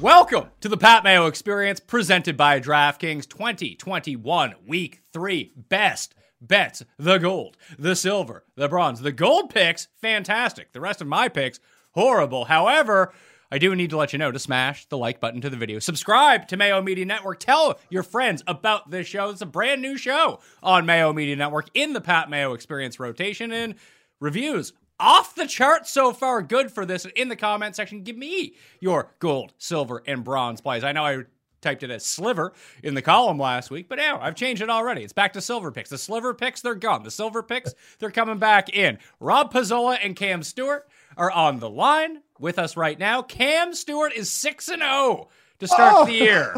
Welcome to the Pat Mayo Experience presented by DraftKings 2021 Week 3 Best Bets. The gold, the silver, the bronze. The gold picks, fantastic. The rest of my picks, horrible. However, I do need to let you know to smash the like button to the video. Subscribe to Mayo Media Network. Tell your friends about this show. It's a brand new show on Mayo Media Network in the Pat Mayo Experience rotation and reviews. Off the chart so far. Good for this. In the comment section, give me your gold, silver, and bronze plays. I know I typed it as sliver in the column last week, but now I've changed it already. It's back to silver picks. The sliver picks, they're gone. The silver picks, they're coming back in. Rob Pizzola and Cam Stewart are on the line with us right now. Cam Stewart is 6 and 0 to start oh. the year.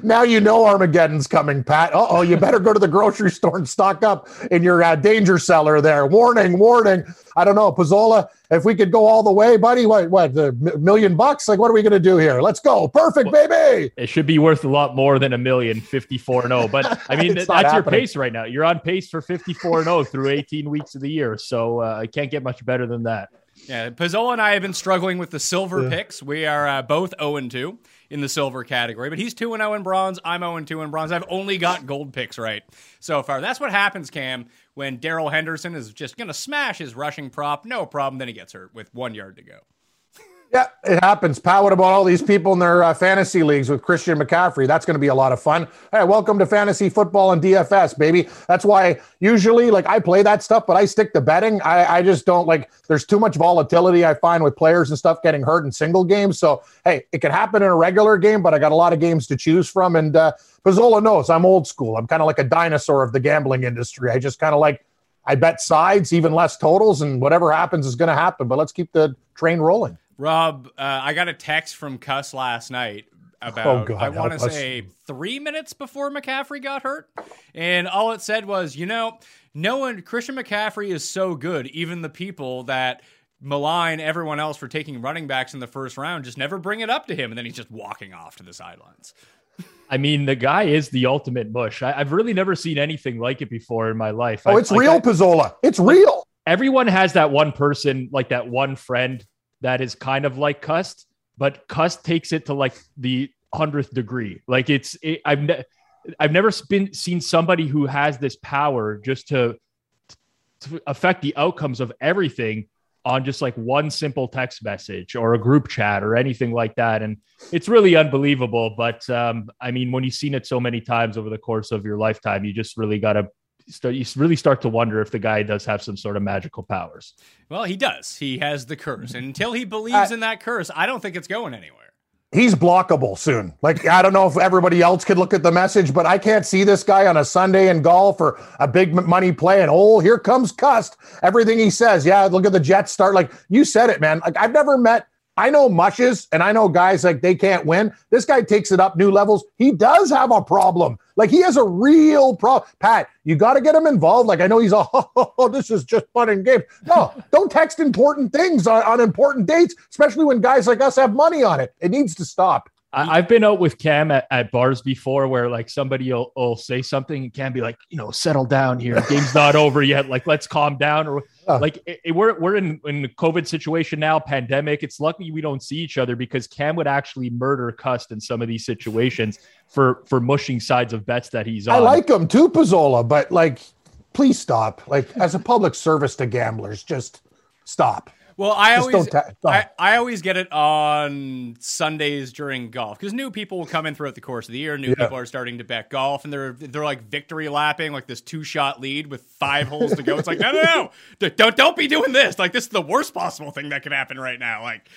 now you know Armageddon's coming, Pat. Uh oh, you better go to the grocery store and stock up in your uh, danger cellar there. Warning, warning. I don't know, Pizzola, if we could go all the way, buddy, what, what, the million bucks? Like, what are we going to do here? Let's go. Perfect, well, baby. It should be worth a lot more than a million, 54 0. But I mean, that's happening. your pace right now. You're on pace for 54 0 through 18 weeks of the year. So uh, I can't get much better than that. Yeah, Pizzola and I have been struggling with the silver yeah. picks. We are uh, both 0 and 2 in the silver category, but he's 2 and 0 in bronze. I'm 0 and 2 in bronze. I've only got gold picks right so far. That's what happens, Cam, when Darrell Henderson is just going to smash his rushing prop. No problem. Then he gets hurt with one yard to go. Yeah, it happens. Pat, what about all these people in their uh, fantasy leagues with Christian McCaffrey? That's going to be a lot of fun. Hey, welcome to fantasy football and DFS, baby. That's why usually, like, I play that stuff, but I stick to betting. I, I just don't like. There's too much volatility I find with players and stuff getting hurt in single games. So hey, it can happen in a regular game, but I got a lot of games to choose from. And uh, Pizzola knows I'm old school. I'm kind of like a dinosaur of the gambling industry. I just kind of like. I bet sides, even less totals, and whatever happens is going to happen. But let's keep the train rolling. Rob, uh, I got a text from Cuss last night about oh God, I want to say three minutes before McCaffrey got hurt, and all it said was, you know, no one Christian McCaffrey is so good, even the people that malign everyone else for taking running backs in the first round just never bring it up to him, and then he's just walking off to the sidelines. I mean, the guy is the ultimate mush. I, have really never seen anything like it before in my life. Oh, I, it's like real, I, Pizzola. It's real. Everyone has that one person, like that one friend that is kind of like Cust, but Cust takes it to like the hundredth degree. Like it's, it, I've ne- I've never been seen somebody who has this power just to, to affect the outcomes of everything on just like one simple text message or a group chat or anything like that. And it's really unbelievable. But um, I mean, when you've seen it so many times over the course of your lifetime, you just really got to start you really start to wonder if the guy does have some sort of magical powers. Well, he does. He has the curse. And until he believes uh, in that curse, I don't think it's going anywhere. He's blockable soon. Like I don't know if everybody else could look at the message, but I can't see this guy on a Sunday in golf or a big money play and oh, here comes Cust. Everything he says, yeah, look at the Jets start. Like you said it, man. Like I've never met I know mushes and I know guys like they can't win. This guy takes it up new levels. He does have a problem. Like he has a real problem. Pat, you got to get him involved. Like I know he's a, oh, oh, oh, this is just fun and games. No, don't text important things on, on important dates, especially when guys like us have money on it. It needs to stop. I, I've been out with Cam at, at bars before where like somebody will, will say something and Cam be like, you know, settle down here. Game's not over yet. Like, let's calm down. Or like it, it- we're we're in in a COVID situation now, pandemic. It's lucky we don't see each other because Cam would actually murder Cust in some of these situations for for mushing sides of bets that he's on. I like him too, Pizzola, but like, please stop. Like, as a public service to gamblers, just stop. Well, I Just always ta- I, I always get it on Sundays during golf because new people will come in throughout the course of the year. New Yeah. people are starting to bet golf, and they're they're like victory lapping like this two shot lead with five holes to go. It's like no no no don't don't be doing this. Like this is the worst possible thing that could happen right now. Like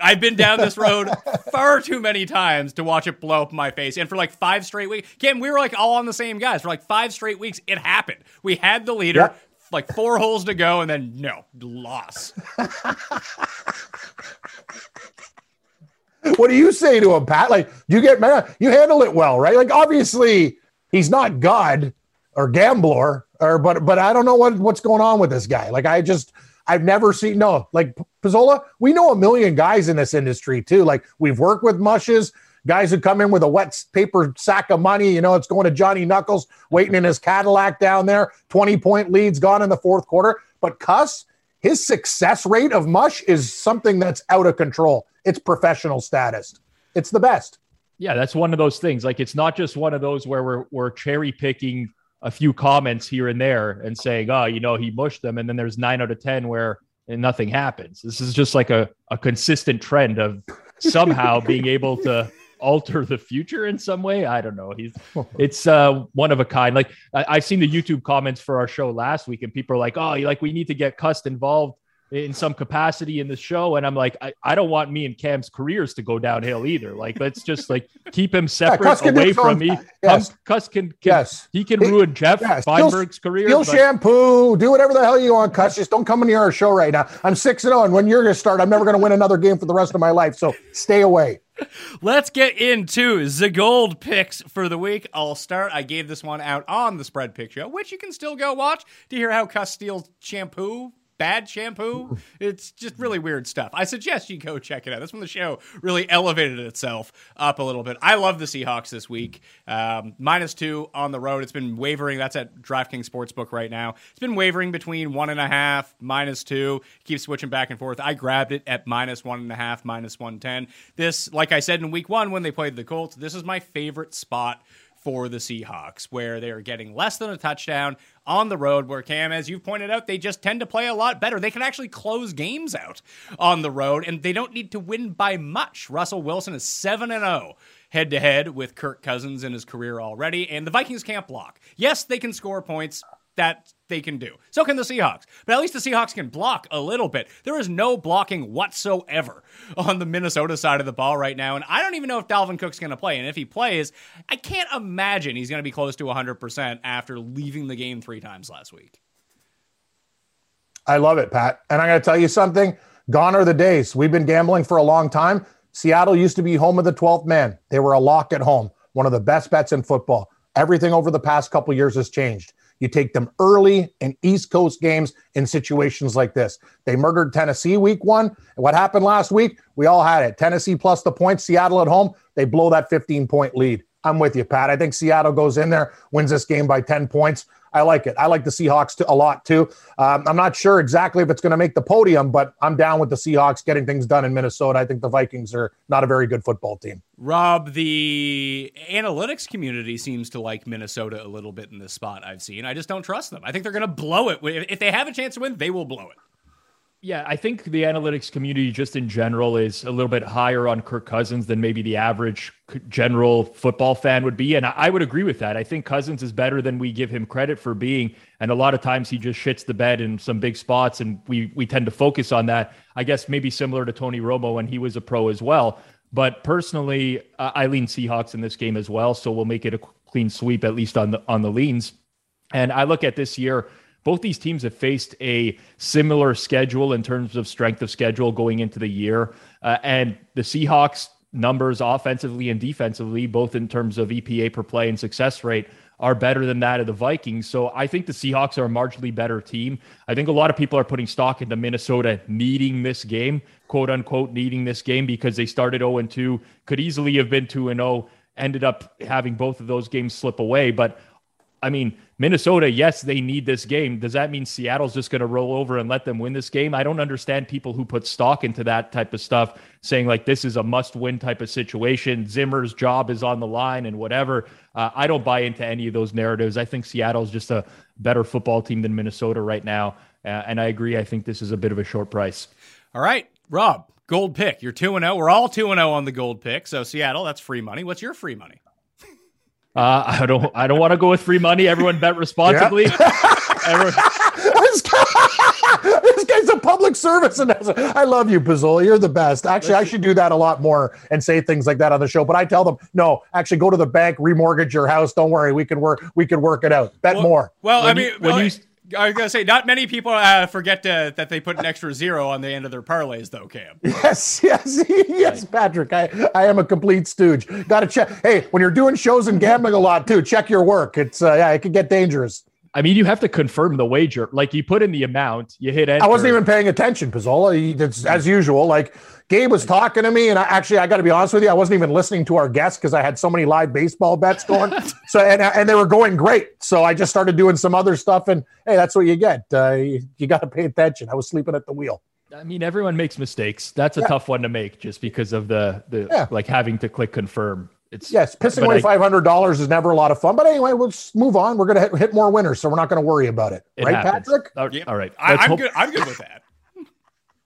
I've been down this road far too many times to watch it blow up my face. And for like five straight weeks, Kim, we were like all on the same guys for like five straight weeks. It happened. We had the leader. Like four holes to go, and then no loss. What do you say to him, Pat? Like, you get man, you handle it well, right? Like, obviously, he's not God or gambler, or but but I don't know what what's going on with this guy. Like, I just I've never seen no like Pizzola. We know a million guys in this industry too. Like, we've worked with mushes. Guys who come in with a wet paper sack of money, you know, it's going to Johnny Knuckles waiting in his Cadillac down there. 20 point leads gone in the fourth quarter. But Cuss, his success rate of mush is something that's out of control. It's professional status. It's the best. Yeah, that's one of those things. Like it's not just one of those where we're we're cherry picking a few comments here and there and saying, oh, you know, he mushed them, and then there's nine out of ten where eh, nothing happens. This is just like a, a consistent trend of somehow being able to alter the future in some way. I don't know. He's it's uh one of a kind. Like I, I've seen the YouTube comments for our show last week, and people are like, oh, like we need to get Cust involved in some capacity in the show. And I'm like, I, I don't want me and Cam's careers to go downhill either. Like, let's just like keep him separate do away from me. Yes. Cuss can, can Yes. he can ruin Jeff yeah, steal- Feinberg's career. Steal but- shampoo, do whatever the hell you want, Cuss. Just don't come near our show right now. I'm 6 and 0, and when you're going to start, I'm never going to win another game for the rest of my life. So stay away. Let's get into the gold picks for the week. I'll start. I gave this one out on the Spread Pick Show, which you can still go watch to hear how steals shampoo. Bad shampoo. It's just really weird stuff. I suggest you go check it out. That's when the show really elevated itself up a little bit. I love the Seahawks this week. Um, minus two on the road. It's been wavering. That's at DraftKings Sportsbook right now. It's been wavering between one and a half, minus two. Keeps switching back and forth. I grabbed it at minus one and a half, minus 110. This, like I said in week one when they played the Colts, this is my favorite spot for the Seahawks, where they are getting less than a touchdown on the road. Where Cam, as you've pointed out, they just tend to play a lot better. They can actually close games out on the road, and they don't need to win by much. Russell Wilson is seven and oh zero head to head with Kirk Cousins in his career already, and the Vikings can't block. Yes, they can score points. That they can do. So can the Seahawks. But at least the Seahawks can block a little bit. There is no blocking whatsoever on the Minnesota side of the ball right now. And I don't even know if Dalvin Cook's going to play. And if he plays, I can't imagine he's going to be close to 100% after leaving the game three times last week. I love it, Pat. And I'm going to tell you something. Gone are the days. We've been gambling for a long time. Seattle used to be home of the 12th man. They were a lock at home, one of the best bets in football. Everything over the past couple years has changed. You take them early in East Coast games in situations like this. They murdered Tennessee week one. What happened last week? We all had it. Tennessee plus the points, Seattle at home. They blow that 15 point lead. I'm with you, Pat. I think Seattle goes in there, wins this game by 10 points. I like it. I like the Seahawks too, a lot too. Um, I'm not sure exactly if it's going to make the podium, but I'm down with the Seahawks getting things done in Minnesota. I think the Vikings are not a very good football team. Rob, the analytics community seems to like Minnesota a little bit in this spot I've seen. I just don't trust them. I think they're going to blow it. If they have a chance to win, they will blow it. Yeah, I think the analytics community just in general is a little bit higher on Kirk Cousins than maybe the average general football fan would be. And I, would agree with that. I think Cousins is better than we give him credit for being. And a lot of times he just shits the bed in some big spots. And we, we tend to focus on that. I guess maybe similar to Tony Romo when he was a pro as well. But personally, I lean Seahawks in this game as well. So we'll make it a clean sweep, at least on the, on the leans. And I look at this year, both these teams have faced a similar schedule in terms of strength of schedule going into the year. Uh, and the Seahawks numbers offensively and defensively, both in terms of EPA per play and success rate, are better than that of the Vikings. So I think the Seahawks are a marginally better team. I think a lot of people are putting stock into Minnesota needing this game, quote unquote, needing this game because they started 0 2, could easily have been 2 0, ended up having both of those games slip away. But I mean, Minnesota, yes, they need this game. Does that mean Seattle's just going to roll over and let them win this game? I don't understand people who put stock into that type of stuff, saying like this is a must win type of situation. Zimmer's job is on the line and whatever. Uh, I don't buy into any of those narratives. I think Seattle's just a better football team than Minnesota right now. Uh, and I agree. I think this is a bit of a short price. All right, Rob, gold pick. You're 2 0. We're all 2 0 on the gold pick. So, Seattle, that's free money. What's your free money? Uh, I don't. I don't want to go with free money. Everyone bet responsibly. Everyone, this, guy, this guy's a public service announcer. I love you, Pizzola. You're the best. Actually, I should do that a lot more and say things like that on the show. But I tell them, no, actually, go to the bank, remortgage your house. Don't worry, we can work. We can work it out. Bet well, more. Well, When I mean, you- when well, you- I was gonna say, not many people uh, forget to, that they put an extra zero on the end of their parlays, though. Cam. Yes, yes, yes, Patrick. I, I am a complete stooge. Got to check. Hey, when you're doing shows and gambling a lot too, check your work. It's uh, yeah, it could get dangerous. I mean, you have to confirm the wager. Like you put in the amount, you hit enter. I wasn't even paying attention, Pizzola. He- It's as usual. Like Gabe was talking to me, and I actually I got to be honest with you, I wasn't even listening to our guests because I had so many live baseball bets going. so and and they were going great. So I just started doing some other stuff, and hey, that's what you get. Uh, you you got to pay attention. I was sleeping at the wheel. I mean, everyone makes mistakes. That's a Yeah. tough one to make, just because of the the Yeah. like having to click confirm. It's Yes, pissing away five hundred dollars is never a lot of fun. But anyway, we'll move on. We're gonna hit, hit more winners, so we're not gonna worry about it, It right, happens. Patrick? All- Yeah. all right. I, I'm, hope- good. I'm good with that.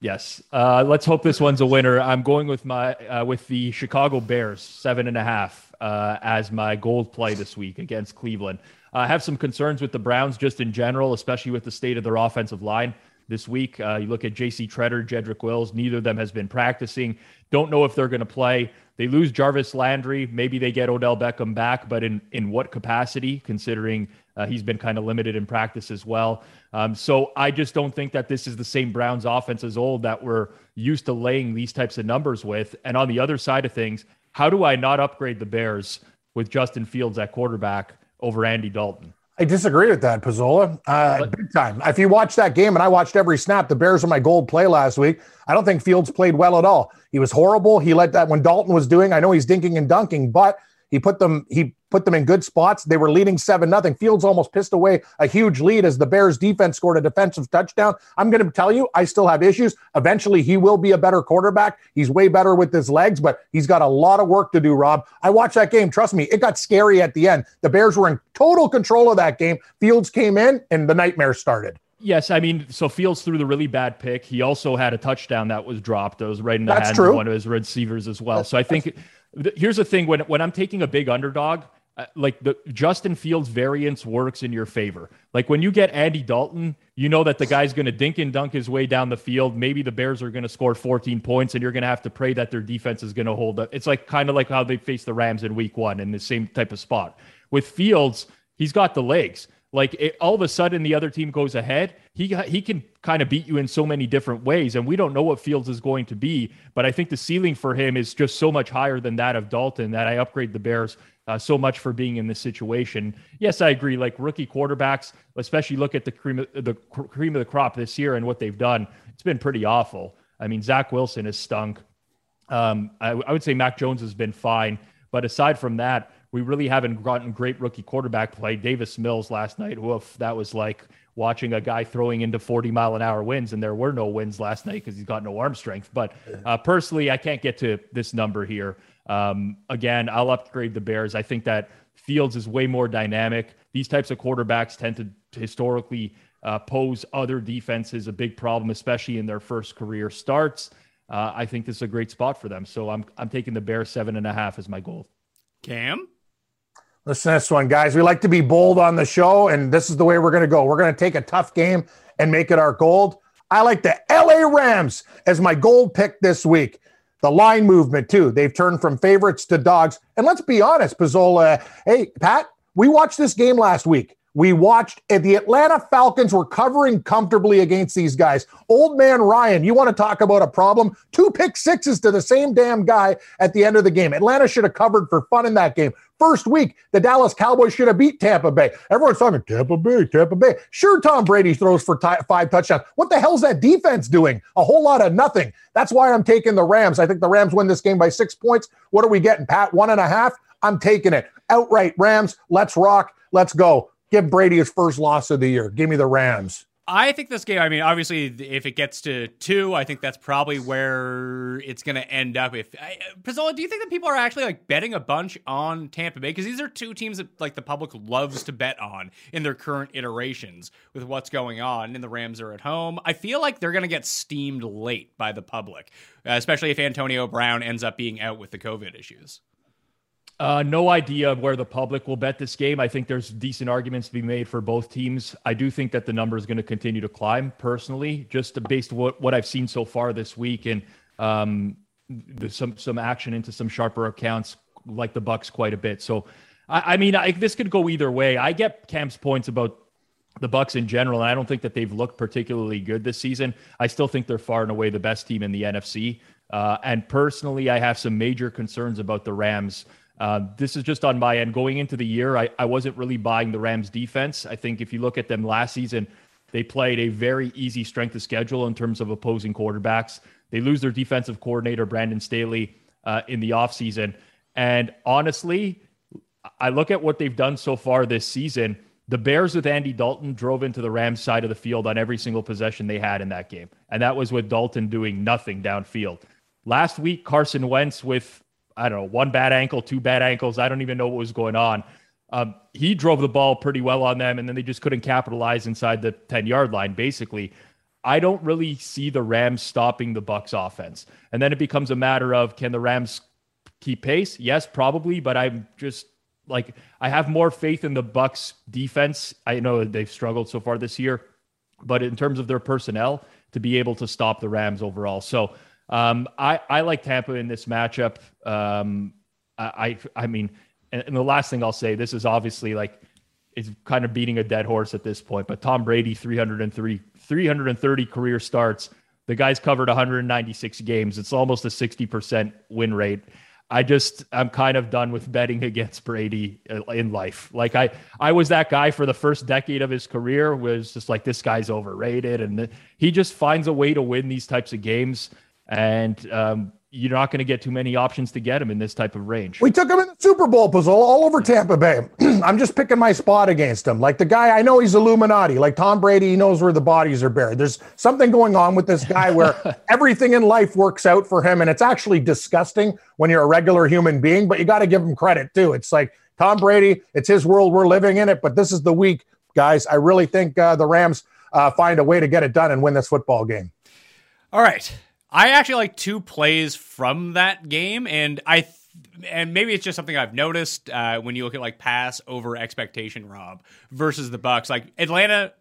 Yes. Uh, let's hope this one's a winner. I'm going with my uh, with the Chicago Bears seven and a half uh, as my gold play this week against Cleveland. I have some concerns with the Browns just in general, especially with the state of their offensive line this week. Uh, you look at J.C. Tretter, Jedrick Wills. Neither of them has been practicing. Don't know if they're going to play. They lose Jarvis Landry. Maybe they get Odell Beckham back, but in in what capacity? Considering uh, he's been kind of limited in practice as well. Um, so I just don't think that this is the same Browns offense as old that we're used to laying these types of numbers with. And on the other side of things, how do I not upgrade the Bears with Justin Fields at quarterback over Andy Dalton? I disagree with that, Pizzola. Uh, big time. If you watch that game, and I watched every snap, the Bears were my gold play last week. I don't think Fields played well at all. He was horrible. He let that when Dalton was doing. I know he's dinking and dunking, but he put them. He put them in good spots. They were leading seven nothing. Fields almost pissed away a huge lead as the Bears defense scored a defensive touchdown. I'm going to tell you, I still have issues. Eventually, he will be a better quarterback. He's way better with his legs, but he's got a lot of work to do. Rob, I watched that game. Trust me, it got scary at the end. The Bears were in total control of that game. Fields came in, and the nightmare started. Yes, I mean, so Fields threw the really bad pick. He also had a touchdown that was dropped. That was right in the That's true. of one of his receivers as well. so I think th- here's the thing: when when I'm taking a big underdog, uh, like the Justin Fields variance works in your favor. Like when you get Andy Dalton, you know that the guy's going to dink and dunk his way down the field. Maybe the Bears are going to score 14 points, and you're going to have to pray that their defense is going to hold up. It's like kind of like how they faced the Rams in Week One in the same type of spot. With Fields, he's got the legs. Like it, all of a sudden, the other team goes ahead. He he can kind of beat you in so many different ways, and we don't know what Fields is going to be. But I think the ceiling for him is just so much higher than that of Dalton that I upgrade the Bears uh, so much for being in this situation. Yes, I agree. Like rookie quarterbacks, especially look at the cream of the cream of the crop this year and what they've done. It's been pretty awful. I mean, Zach Wilson has stunk. Um, I, I would say Mac Jones has been fine, but aside from that, we really haven't gotten great rookie quarterback play. Davis Mills last night, woof, that was like watching a guy throwing into 40 mile an hour winds, and there were no wins last night because he's got no arm strength. But uh, personally, I can't get to this number here. Um, again, I'll upgrade the Bears. I think that Fields is way more dynamic. These types of quarterbacks tend to historically uh, pose other defenses a big problem, especially in their first career starts. Uh, I think this is a great spot for them. So I'm I'm taking the Bears seven and a half as my goal. Cam. Listen to this one, guys. We like to be bold on the show, and this is the way we're going to go. We're going to take a tough game and make it our gold. I like the LA Rams as my gold pick this week. The line movement, too. They've turned from favorites to dogs. And let's be honest, Pizzola. Hey, Pat, we watched this game last week. We watched the Atlanta Falcons were covering comfortably against these guys. Old man Ryan, you want to talk about a problem? Two pick sixes to the same damn guy at the end of the game. Atlanta should have covered for fun in that game. First week, the Dallas Cowboys should have beat Tampa Bay. Everyone's talking Tampa Bay, Tampa Bay. Sure, Tom Brady throws for t- five touchdowns. What the hell's that defense doing? A whole lot of nothing. That's why I'm taking the Rams. I think the Rams win this game by six points. What are we getting, Pat? One and a half? I'm taking it. Outright Rams. Let's rock. Let's go. Give Brady his first loss of the year. Give me the Rams. I think this game, I mean, obviously, if it gets to two, I think that's probably where it's going to end up. If I, Pizzola, do you think that people are actually like betting a bunch on Tampa Bay? Because these are two teams that like the public loves to bet on in their current iterations with what's going on, and the Rams are at home. I feel like they're going to get steamed late by the public, especially if Antonio Brown ends up being out with the COVID issues. Uh, no idea where the public will bet this game. I think there's decent arguments to be made for both teams. I do think that the number is going to continue to climb personally, just based what, what I've seen so far this week and um, some some action into some sharper accounts like the Bucks quite a bit. So, I, I mean, I, this could go either way. I get Cam's points about the Bucks in general, and I don't think that they've looked particularly good this season. I still think they're far and away the best team in the NFC. Uh, and personally, I have some major concerns about the Rams. Uh, this is just on my end. Going into the year, I, I wasn't really buying the Rams defense. I think if you look at them last season, they played a very easy strength of schedule in terms of opposing quarterbacks. They lose their defensive coordinator, Brandon Staley, uh, in the offseason. And honestly, I look at what they've done so far this season. The Bears with Andy Dalton drove into the Rams side of the field on every single possession they had in that game. And that was with Dalton doing nothing downfield. Last week, Carson Wentz with I don't know, one bad ankle, two bad ankles. I don't even know what was going on. Um, he drove the ball pretty well on them, and then they just couldn't capitalize inside the 10 yard line, basically. I don't really see the Rams stopping the Bucks offense. And then it becomes a matter of can the Rams keep pace? Yes, probably, but I'm just like I have more faith in the Bucks defense. I know they've struggled so far this year, but in terms of their personnel to be able to stop the Rams overall. So um, I, I like Tampa in this matchup. Um, I, I mean, and, the last thing I'll say, this is obviously like, it's kind of beating a dead horse at this point, but Tom Brady, 303, 330 career starts. The guy's covered 196 games. It's almost a 60% win rate. I just I'm kind of done with betting against Brady uh, in life. Like I I was that guy for the first decade of his career was just like this guy's overrated and he just finds a way to win these types of games and um, you're not going to get too many options to get him in this type of range. We took him in the Super Bowl puzzle all over Tampa Bay. I'm just picking my spot against him. Like the guy, I know he's Illuminati. Like Tom Brady, he knows where the bodies are buried. There's something going on with this guy where everything in life works out for him, and it's actually disgusting when you're a regular human being. But you got to give him credit too. It's like Tom Brady. It's his world. We're living in it. But this is the week, guys. I really think uh, the Rams uh, find a way to get it done and win this football game. All right. I actually like two plays from that game, and I th- and maybe it's just something I've noticed uh, when you look at like pass over expectation, Rob versus the Bucks. Like Atlanta,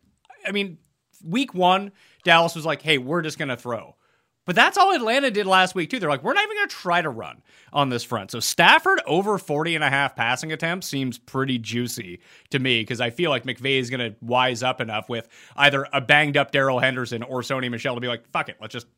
I mean, week one, Dallas was like, "Hey, we're just gonna throw." But that's all Atlanta did last week, too. They're like, we're not even going to try to run on this front. So Stafford over 40 and a half passing attempts seems pretty juicy to me because I feel like McVay is going to wise up enough with either a banged up Darrell Henderson or Sony Michel to be like, fuck it, let's just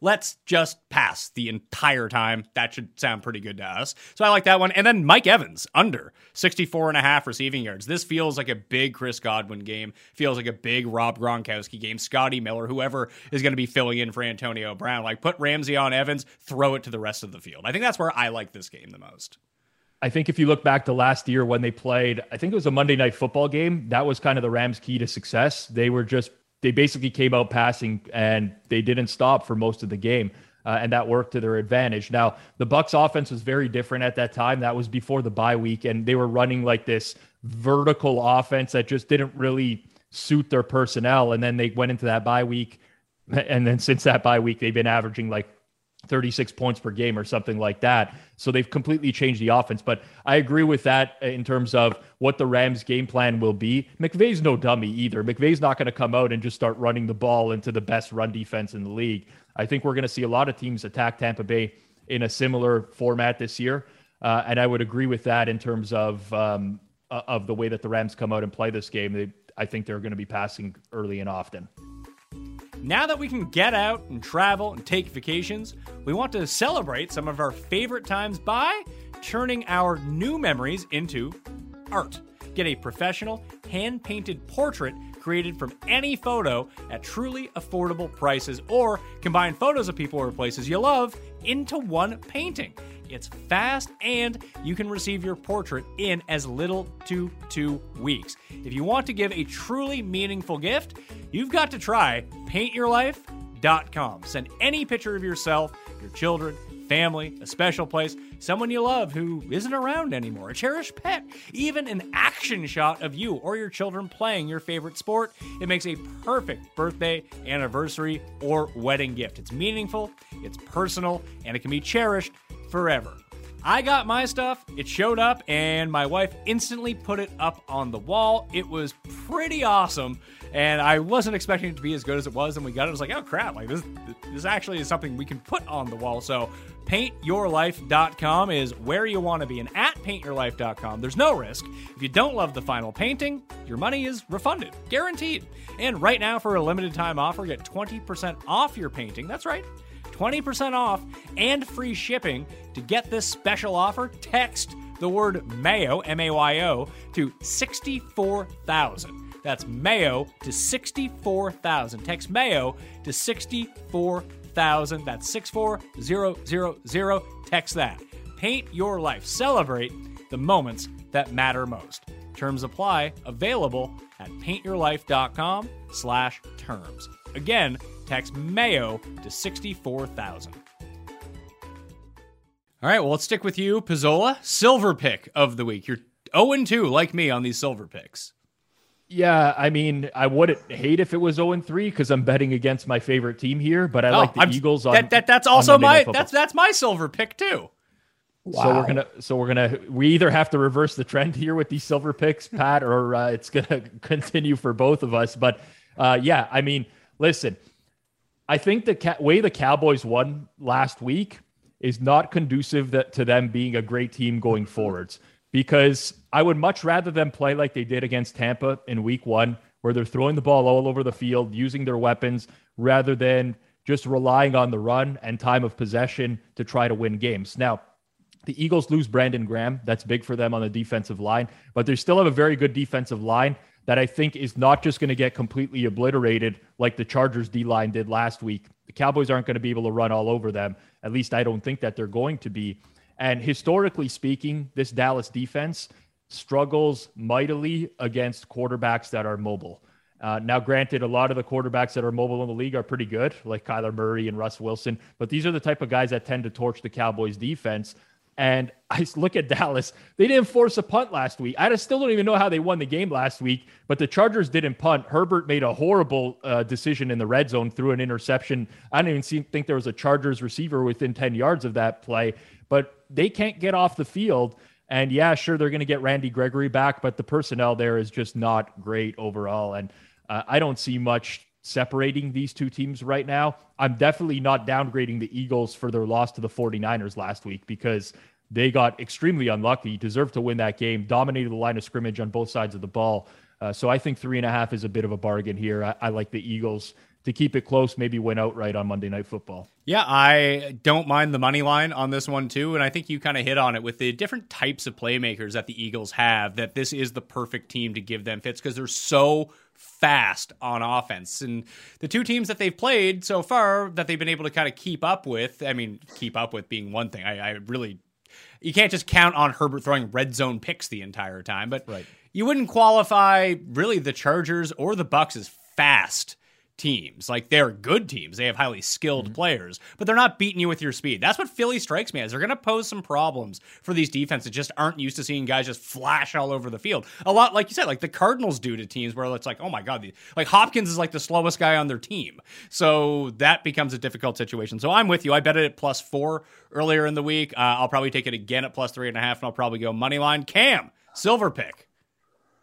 let's just pass the entire time. That should sound pretty good to us. So I like that one. And then Mike Evans under 64 and a half receiving yards. This feels like a big Chris Godwin game. Feels like a big Rob Gronkowski game. Scotty Miller, whoever is going to be filling in for Antonio Brown. Like put Ramsey on Evans, throw it to the rest of the field. I think that's where I like this game the most. I think if you look back to last year when they played, I think it was a Monday night football game. That was kind of the Rams' key to success. They were just they basically came out passing and they didn't stop for most of the game. Uh, and that worked to their advantage. Now, the Bucks offense was very different at that time. That was before the bye week, and they were running like this vertical offense that just didn't really suit their personnel. And then they went into that bye week, and then since that bye week, they've been averaging like 36 points per game or something like that. So they've completely changed the offense. But I agree with that in terms of what the Rams' game plan will be. McVay's no dummy either. McVay's not going to come out and just start running the ball into the best run defense in the league. I think we're going to see a lot of teams attack Tampa Bay in a similar format this year. Uh, and I would agree with that in terms of um, of the way that the Rams come out and play this game. They, I think they're going to be passing early and often. Now that we can get out and travel and take vacations, we want to celebrate some of our favorite times by turning our new memories into art. Get a professional, hand painted portrait created from any photo at truly affordable prices, or combine photos of people or places you love into one painting. It's fast and you can receive your portrait in as little to two weeks. If you want to give a truly meaningful gift, you've got to try paintyourlife.com. Send any picture of yourself, your children, family, a special place, someone you love who isn't around anymore, a cherished pet, even an action shot of you or your children playing your favorite sport. It makes a perfect birthday, anniversary, or wedding gift. It's meaningful, it's personal, and it can be cherished forever. I got my stuff, it showed up, and my wife instantly put it up on the wall. It was pretty awesome, and I wasn't expecting it to be as good as it was. And we got it, I was like, oh crap, like this, this actually is something we can put on the wall. So, paintyourlife.com is where you want to be, and at paintyourlife.com, there's no risk. If you don't love the final painting, your money is refunded, guaranteed. And right now, for a limited time offer, get 20% off your painting. That's right. 20% off and free shipping. To get this special offer, text the word Mayo, M A Y O, to 64,000. That's Mayo to 64,000. Text Mayo to 64,000. That's 64000. Text that. Paint your life. Celebrate the moments that matter most. Terms apply. Available at paintyourlife.com slash terms. Again, text Mayo to 64,000. All right, well, let's stick with you, Pizzola. Silver pick of the week. You're 0 2, like me, on these silver picks. Yeah, I mean, I wouldn't hate if it was 0 3 because I'm betting against my favorite team here, but I Oh, like the I'm- Eagles on that, that, that's also my that's that's my silver pick too. So we're gonna so we're gonna we either have to reverse the trend here with these silver picks, Pat, or uh, it's gonna continue for both of us. But uh, yeah, I mean, listen, I think the ca- way the Cowboys won last week is not conducive that, to them being a great team going forwards. Because I would much rather them play like they did against Tampa in Week One, where they're throwing the ball all over the field, using their weapons, rather than just relying on the run and time of possession to try to win games. Now, the Eagles lose Brandon Graham. That's big for them on the defensive line, but they still have a very good defensive line that I think is not just going to get completely obliterated like the Chargers D line did last week. The Cowboys aren't going to be able to run all over them. At least I don't think that they're going to be. And historically speaking, this Dallas defense struggles mightily against quarterbacks that are mobile. Uh, now, granted, a lot of the quarterbacks that are mobile in the league are pretty good, like Kyler Murray and Russ Wilson, but these are the type of guys that tend to torch the Cowboys defense. And I look at Dallas. They didn't force a punt last week. I still don't even know how they won the game last week, but the Chargers didn't punt. Herbert made a horrible uh, decision in the red zone threw an interception. I don't even see, think there was a Chargers receiver within 10 yards of that play, but they can't get off the field. And yeah, sure, they're going to get Randy Gregory back, but the personnel there is just not great overall. And uh, I don't see much separating these two teams right now. I'm definitely not downgrading the Eagles for their loss to the 49ers last week because they got extremely unlucky, deserved to win that game, dominated the line of scrimmage on both sides of the ball. Uh, so I think three and a half is a bit of a bargain here. I, I like the Eagles to keep it close, maybe win outright on Monday Night Football. Yeah, I don't mind the money line on this one too, and I think you kind of hit on it with the different types of playmakers that the Eagles have. That this is the perfect team to give them fits because they're so fast on offense. And the two teams that they've played so far that they've been able to kind of keep up with. I mean, keep up with being one thing. I, I really you can't just count on Herbert throwing red zone picks the entire time, but Right. you wouldn't qualify really the Chargers or the Bucks as fast teams. Like they're good teams. They have highly skilled Mm-hmm. players, but they're not beating you with your speed. That's what Philly strikes me as. They're going to pose some problems for these defenses that just aren't used to seeing guys just flash all over the field. A lot like you said, like the Cardinals do to teams where it's like, "Oh my god, the, like Hopkins is like the slowest guy on their team." So that becomes a difficult situation. So I'm with you. I bet it at plus 4 earlier in the week. Uh, I'll probably take it again at plus three and a half, and I'll probably go money line. Cam, silver pick.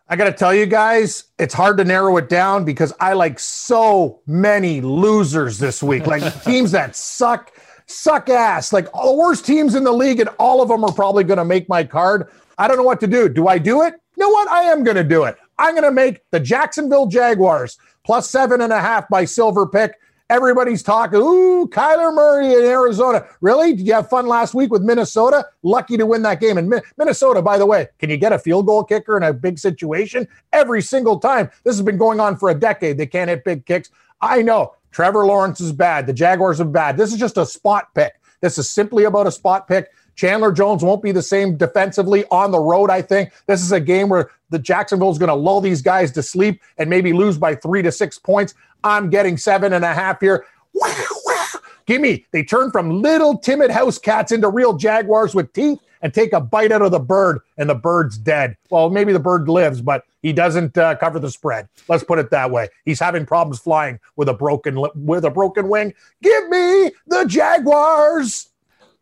I got to tell you guys, it's hard to narrow it down because I like so many losers this week. Like teams that suck, suck ass. Like all the worst teams in the league, and all of them are probably going to make my card. I don't know what to do. Do I do it? You know what? I am going to do it. I'm going to make the Jacksonville Jaguars plus seven and a half by silver pick. Everybody's talking, ooh, Kyler Murray in Arizona. Really? Did you have fun last week with Minnesota? Lucky to win that game. And Minnesota, by the way, can you get a field goal kicker in a big situation? Every single time. This has been going on for a decade. They can't hit big kicks. I know. Trevor Lawrence is bad. The Jaguars are bad. This is just a spot pick. This is simply about a spot pick. Chandler Jones won't be the same defensively on the road, I think. This is a game where the Jacksonville's going to lull these guys to sleep and maybe lose by three to six points. I'm getting seven and a half here. Wow, wow. Give me. They turn from little timid house cats into real jaguars with teeth and take a bite out of the bird, and the bird's dead. Well, maybe the bird lives, but he doesn't uh, cover the spread. Let's put it that way. He's having problems flying with a broken with a broken wing. Give me the Jaguars.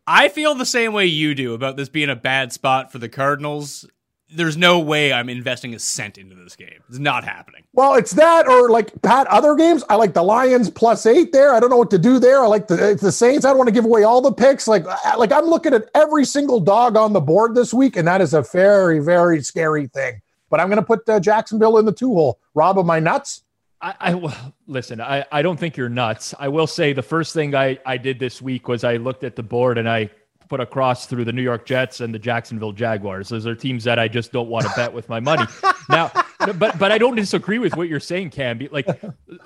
I feel the same way you do about this being a bad spot for the Cardinals. There's no way I'm investing a cent into this game. It's not happening. Well, it's that or like Pat, other games. I like the Lions plus eight there. I don't know what to do there. I like the the Saints. I don't want to give away all the picks. Like like I'm looking at every single dog on the board this week, and that is a very very scary thing. But I'm going to put uh, Jacksonville in the two hole. Rob, of my nuts? I, I listen. I, I don't think you're nuts. I will say the first thing I, I did this week was I looked at the board and I put a cross through the New York Jets and the Jacksonville Jaguars. Those are teams that I just don't want to bet with my money. Now, but but I don't disagree with what you're saying, Cam. Like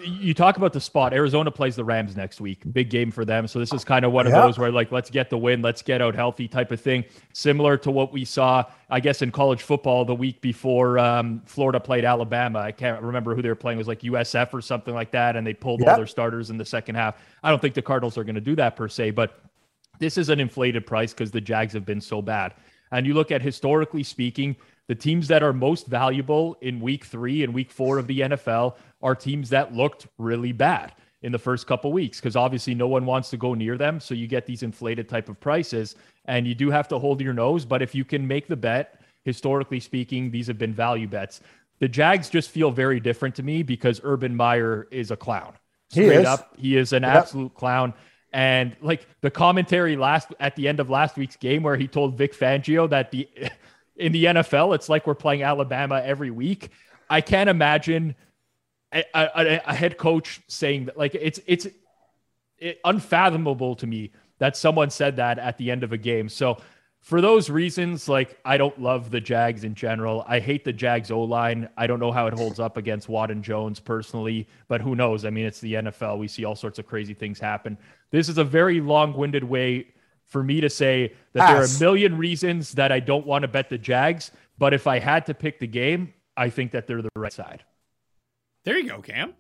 you talk about the spot. Arizona plays the Rams next week. Big game for them. So this is kind of one of yeah. those where like let's get the win, let's get out healthy type of thing. Similar to what we saw, I guess, in college football the week before um, Florida played Alabama. I can't remember who they were playing. It was like USF or something like that, and they pulled all their starters in the second half. I don't think the Cardinals are going to do that per se, but this is an inflated price because the Jags have been so bad. And you look at historically speaking, the teams that are most valuable in week three and week four of the NFL are teams that looked really bad in the first couple weeks because obviously no one wants to go near them. So you get these inflated type of prices and you do have to hold your nose. But if you can make the bet, historically speaking, these have been value bets. The Jags just feel very different to me because Urban Meyer is a clown. Straight he up, he is an yep. absolute clown. And like the commentary last at the end of last week's game where he told Vic Fangio that the in the NFL it's like we're playing Alabama every week. I can't imagine a, a, a head coach saying that like it's it's it, unfathomable to me that someone said that at the end of a game. So for those reasons, like I don't love the Jags in general. I hate the Jags O line. I don't know how it holds up against Watt and Jones personally, but who knows? I mean, it's the NFL. We see all sorts of crazy things happen. This is a very long winded way for me to say that there are a million reasons that I don't want to bet the Jags, but if I had to pick the game, I think that they're the right side. There you go, Cam.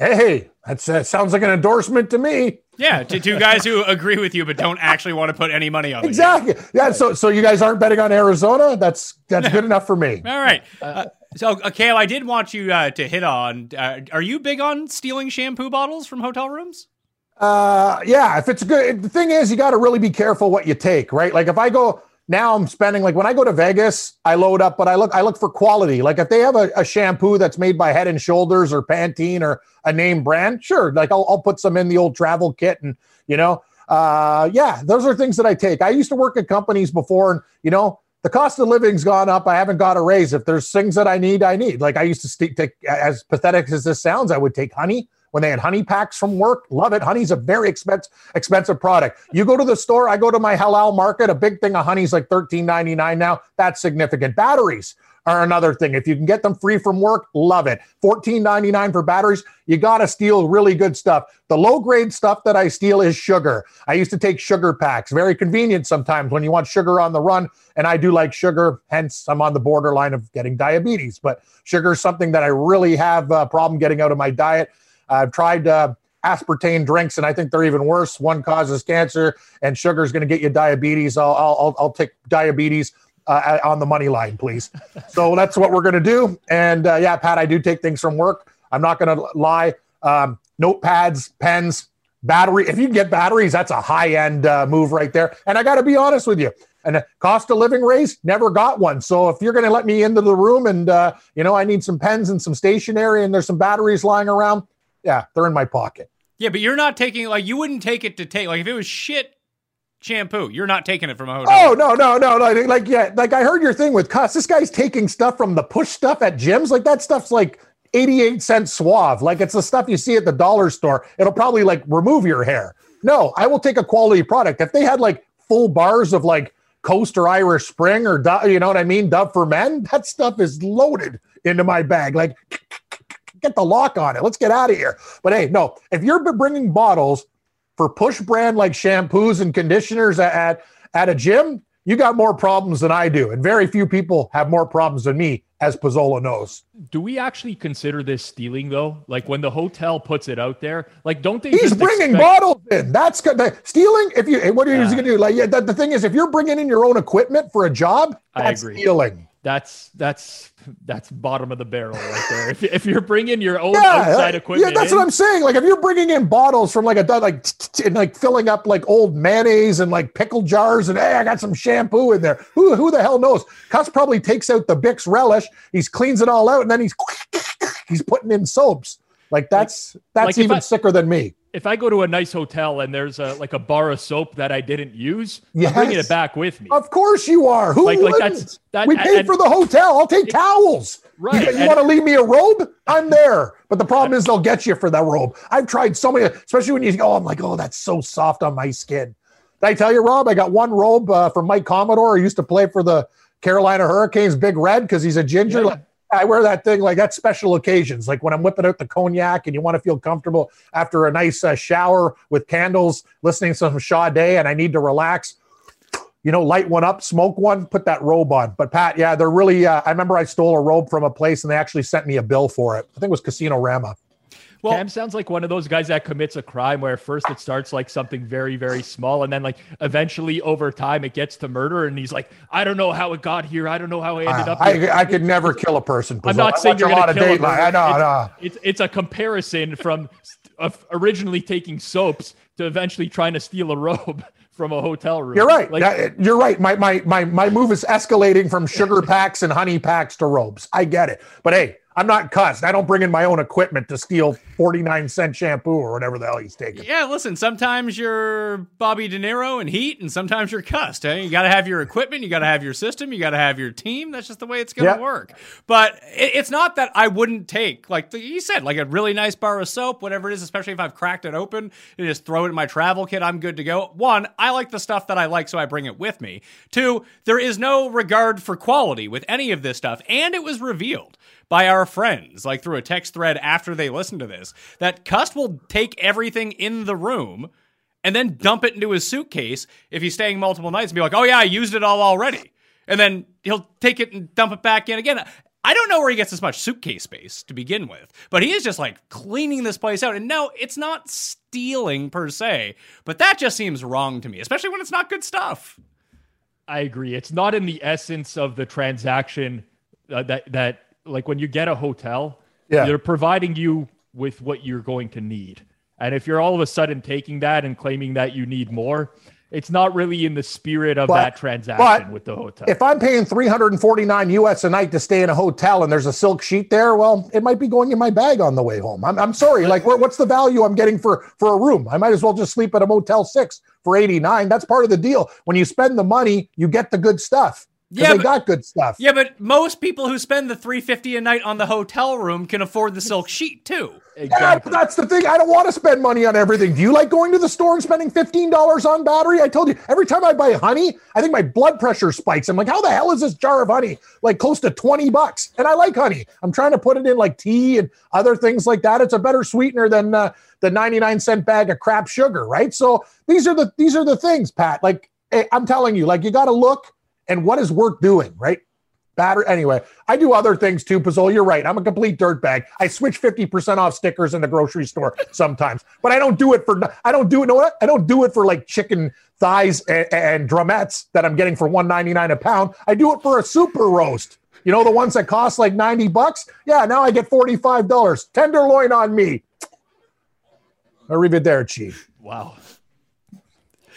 Hey, that uh, sounds like an endorsement to me. Yeah, to two guys who agree with you but don't actually want to put any money on it. Exactly. Yeah. So, so you guys aren't betting on Arizona? That's that's good enough for me. All right. Uh, so, uh, Kale, I did want you uh, to hit on. Uh, are you big on stealing shampoo bottles from hotel rooms? Uh, yeah. If it's good, the thing is, you got to really be careful what you take, right? Like if I go now I'm spending like when I go to Vegas, I load up, but I look I look for quality. Like if they have a, a, shampoo that's made by Head and Shoulders or Pantene or a name brand, sure, like I'll, I'll put some in the old travel kit, and you know, uh, yeah, those are things that I take. I used to work at companies before, and you know, the cost of living's gone up. I haven't got a raise. If there's things that I need, I need. Like I used to st- take, as pathetic as this sounds, I would take honey when they had honey packs from work. Love it. Honey's a very expensive expensive product. You go to the store, I go to my halal market, a big thing of honey's like $13.99 now. That's significant. Batteries are another thing. If you can get them free from work, love it. $14.99 for batteries. You got to steal really good stuff. The low grade stuff that I steal is sugar. I used to take sugar packs. Very convenient sometimes when you want sugar on the run. And I do like sugar. Hence, I'm on the borderline of getting diabetes. But sugar is something that I really have a problem getting out of my diet. I've tried uh, aspartame drinks, and I think they're even worse. One causes cancer, and sugar is going to get you diabetes. I'll, I'll, I'll take diabetes uh, on the money line, please. so that's what we're going to do. And uh, yeah, Pat, I do take things from work. I'm not going to lie. Um, notepads, pens, battery. If you get batteries, that's a high end uh, move right there. And I got to be honest with you. And cost of living raise, never got one. So if you're going to let me into the room and uh, you know I need some pens and some stationery and there's some batteries lying around, yeah, they're in my pocket. Yeah, but you're not taking like you wouldn't take it to take like if it was shit shampoo. You're not taking it from a hotel. Oh no, no, no, no! Like yeah, like I heard your thing with cuss. This guy's taking stuff from the push stuff at gyms. Like that stuff's like 88 cent suave. Like it's the stuff you see at the dollar store. It'll probably like remove your hair. No, I will take a quality product. If they had like full bars of like Coast or Irish Spring or you know what I mean, Dove for Men, that stuff is loaded into my bag. Like get the lock on it. Let's get out of here. But hey, no, if you're bringing bottles for push brand like shampoos and conditioners at at, a gym, you got more problems than I do, and very few people have more problems than me, as Pizzola knows. Do we actually consider this stealing though? Like when the hotel puts it out there, like don't they? He's bringing expect- bottles in. That's good. Stealing. If you, what are you Yeah. going to do? Like, yeah, the, the thing is, if you're bringing in your own equipment for a job, I that's agree. stealing. That's that's that's bottom of the barrel right there. If, if you're bringing your own Yeah, outside equipment, yeah, that's in, what I'm saying. Like, if you're bringing in bottles from like a like and like filling up like old mayonnaise and like pickle jars, and hey, I got some shampoo in there. Who who the hell knows? Cuss probably takes out the Bick's relish, he's cleans it all out, and then he's he's putting in soaps. Like that's that's like even I- sicker than me. If I go to a nice hotel and there's a like a bar of soap that I didn't use, I'm bringing it back with me. Of course you are. Who Like- like wouldn't? that's- that- we paid and- for the hotel. I'll take towels. Right, You, and- want to leave me a robe? I'm there. But the problem is they'll get you for that robe. I've tried so many, especially when you go, oh, I'm like, oh, that's so soft on my skin. Did I tell you, Rob? I got one robe uh, from Mike Commodore. He used to play for the Carolina Hurricanes, Big Red, because he's a ginger. Yeah. Like, I wear that thing like that's special occasions, like when I'm whipping out the cognac and you want to feel comfortable after a nice uh, shower with candles, listening to some Sade, and I need to relax you know, light one up, smoke one, put that robe on. But Pat, yeah, they're really. Uh, I remember I stole a robe from a place and they actually sent me a bill for it. I think it was Casino Rama. Well- Cam sounds like one of those guys that commits a crime where first it starts like something very, very small, and then like eventually over time it gets to murder, and he's like, I don't know how it got here. I don't know how I ended ah, up. here." I, I could never kill a person. I'm not I saying you're a lot going of to kill. I know, I know. It's, it's it's a comparison from originally taking soaps to eventually trying to steal a robe from a hotel room. You're right. Like, Yeah, You're right. My, my my my move is escalating from sugar packs and honey packs to robes. I get it. But hey, I'm not cussed. I don't bring in my own equipment to steal 49 cent shampoo or whatever the hell he's taking. Yeah, listen, sometimes you're Bobby De Niro in Heat, and sometimes you're cussed. eh? You got to have your equipment, you got to have your system, you got to have your team. That's just the way it's going to Yeah. work. But it, it's not that I wouldn't take, like you said, like a really nice bar of soap, whatever it is, especially if I've cracked it open and just throw it in my travel kit. I'm good to go. One, I like the stuff that I like, so I bring it with me. Two, there is no regard for quality with any of this stuff, and it was revealed by our friends, like through a text thread after they listen to this, that Cust will take everything in the room and then dump it into his suitcase if he's staying multiple nights and be like, oh, yeah, I used it all already. And then he'll take it and dump it back in again. I don't know where he gets this much suitcase space to begin with, but he is just like cleaning this place out. And no, it's not stealing per se, but that just seems wrong to me, especially when it's not good stuff. I agree. It's not in the essence of the transaction uh, that that like when you get a hotel, Yeah. they're providing you with what you're going to need. And if you're all of a sudden taking that and claiming that you need more, it's not really in the spirit of But- that transaction with the hotel. If I'm paying 349 US a night to stay in a hotel and there's a silk sheet there, well, it might be going in my bag on the way home. I'm, I'm sorry. Like, what's the value I'm getting for for a room? I might as well just sleep at a Motel Six for 89. That's part of the deal. When you spend the money, you get the good stuff. 'Cause Yeah, they but- got good stuff. Yeah, but most people who spend the 350 a night on the hotel room can afford the silk sheet too. Yeah, exactly. that's the thing. I don't want to spend money on everything. Do you like going to the store and spending $15 on battery? I told you, every time I buy honey, I think my blood pressure spikes. I'm like, how the hell is this jar of honey like close to 20 bucks? And I like honey. I'm trying to put it in like tea and other things like that. It's a better sweetener than uh, the 99 cent bag of crap sugar, right? So these are the these are the things, Pat. Like eh, I'm telling you, like you got to look and what is worth doing, right? Batter. Anyway, I do other things too, Pizzol. You're right. I'm a complete dirtbag. I switch 50% off stickers in the grocery store sometimes, but I don't do it for, I don't do it. Know what? I don't do it for like chicken thighs and, and drumettes that I'm getting for 199 a pound. I do it for a super roast. You know, the ones that cost like 90 bucks? Yeah, now I get $45. Tenderloin on me. Arrivederci. wow.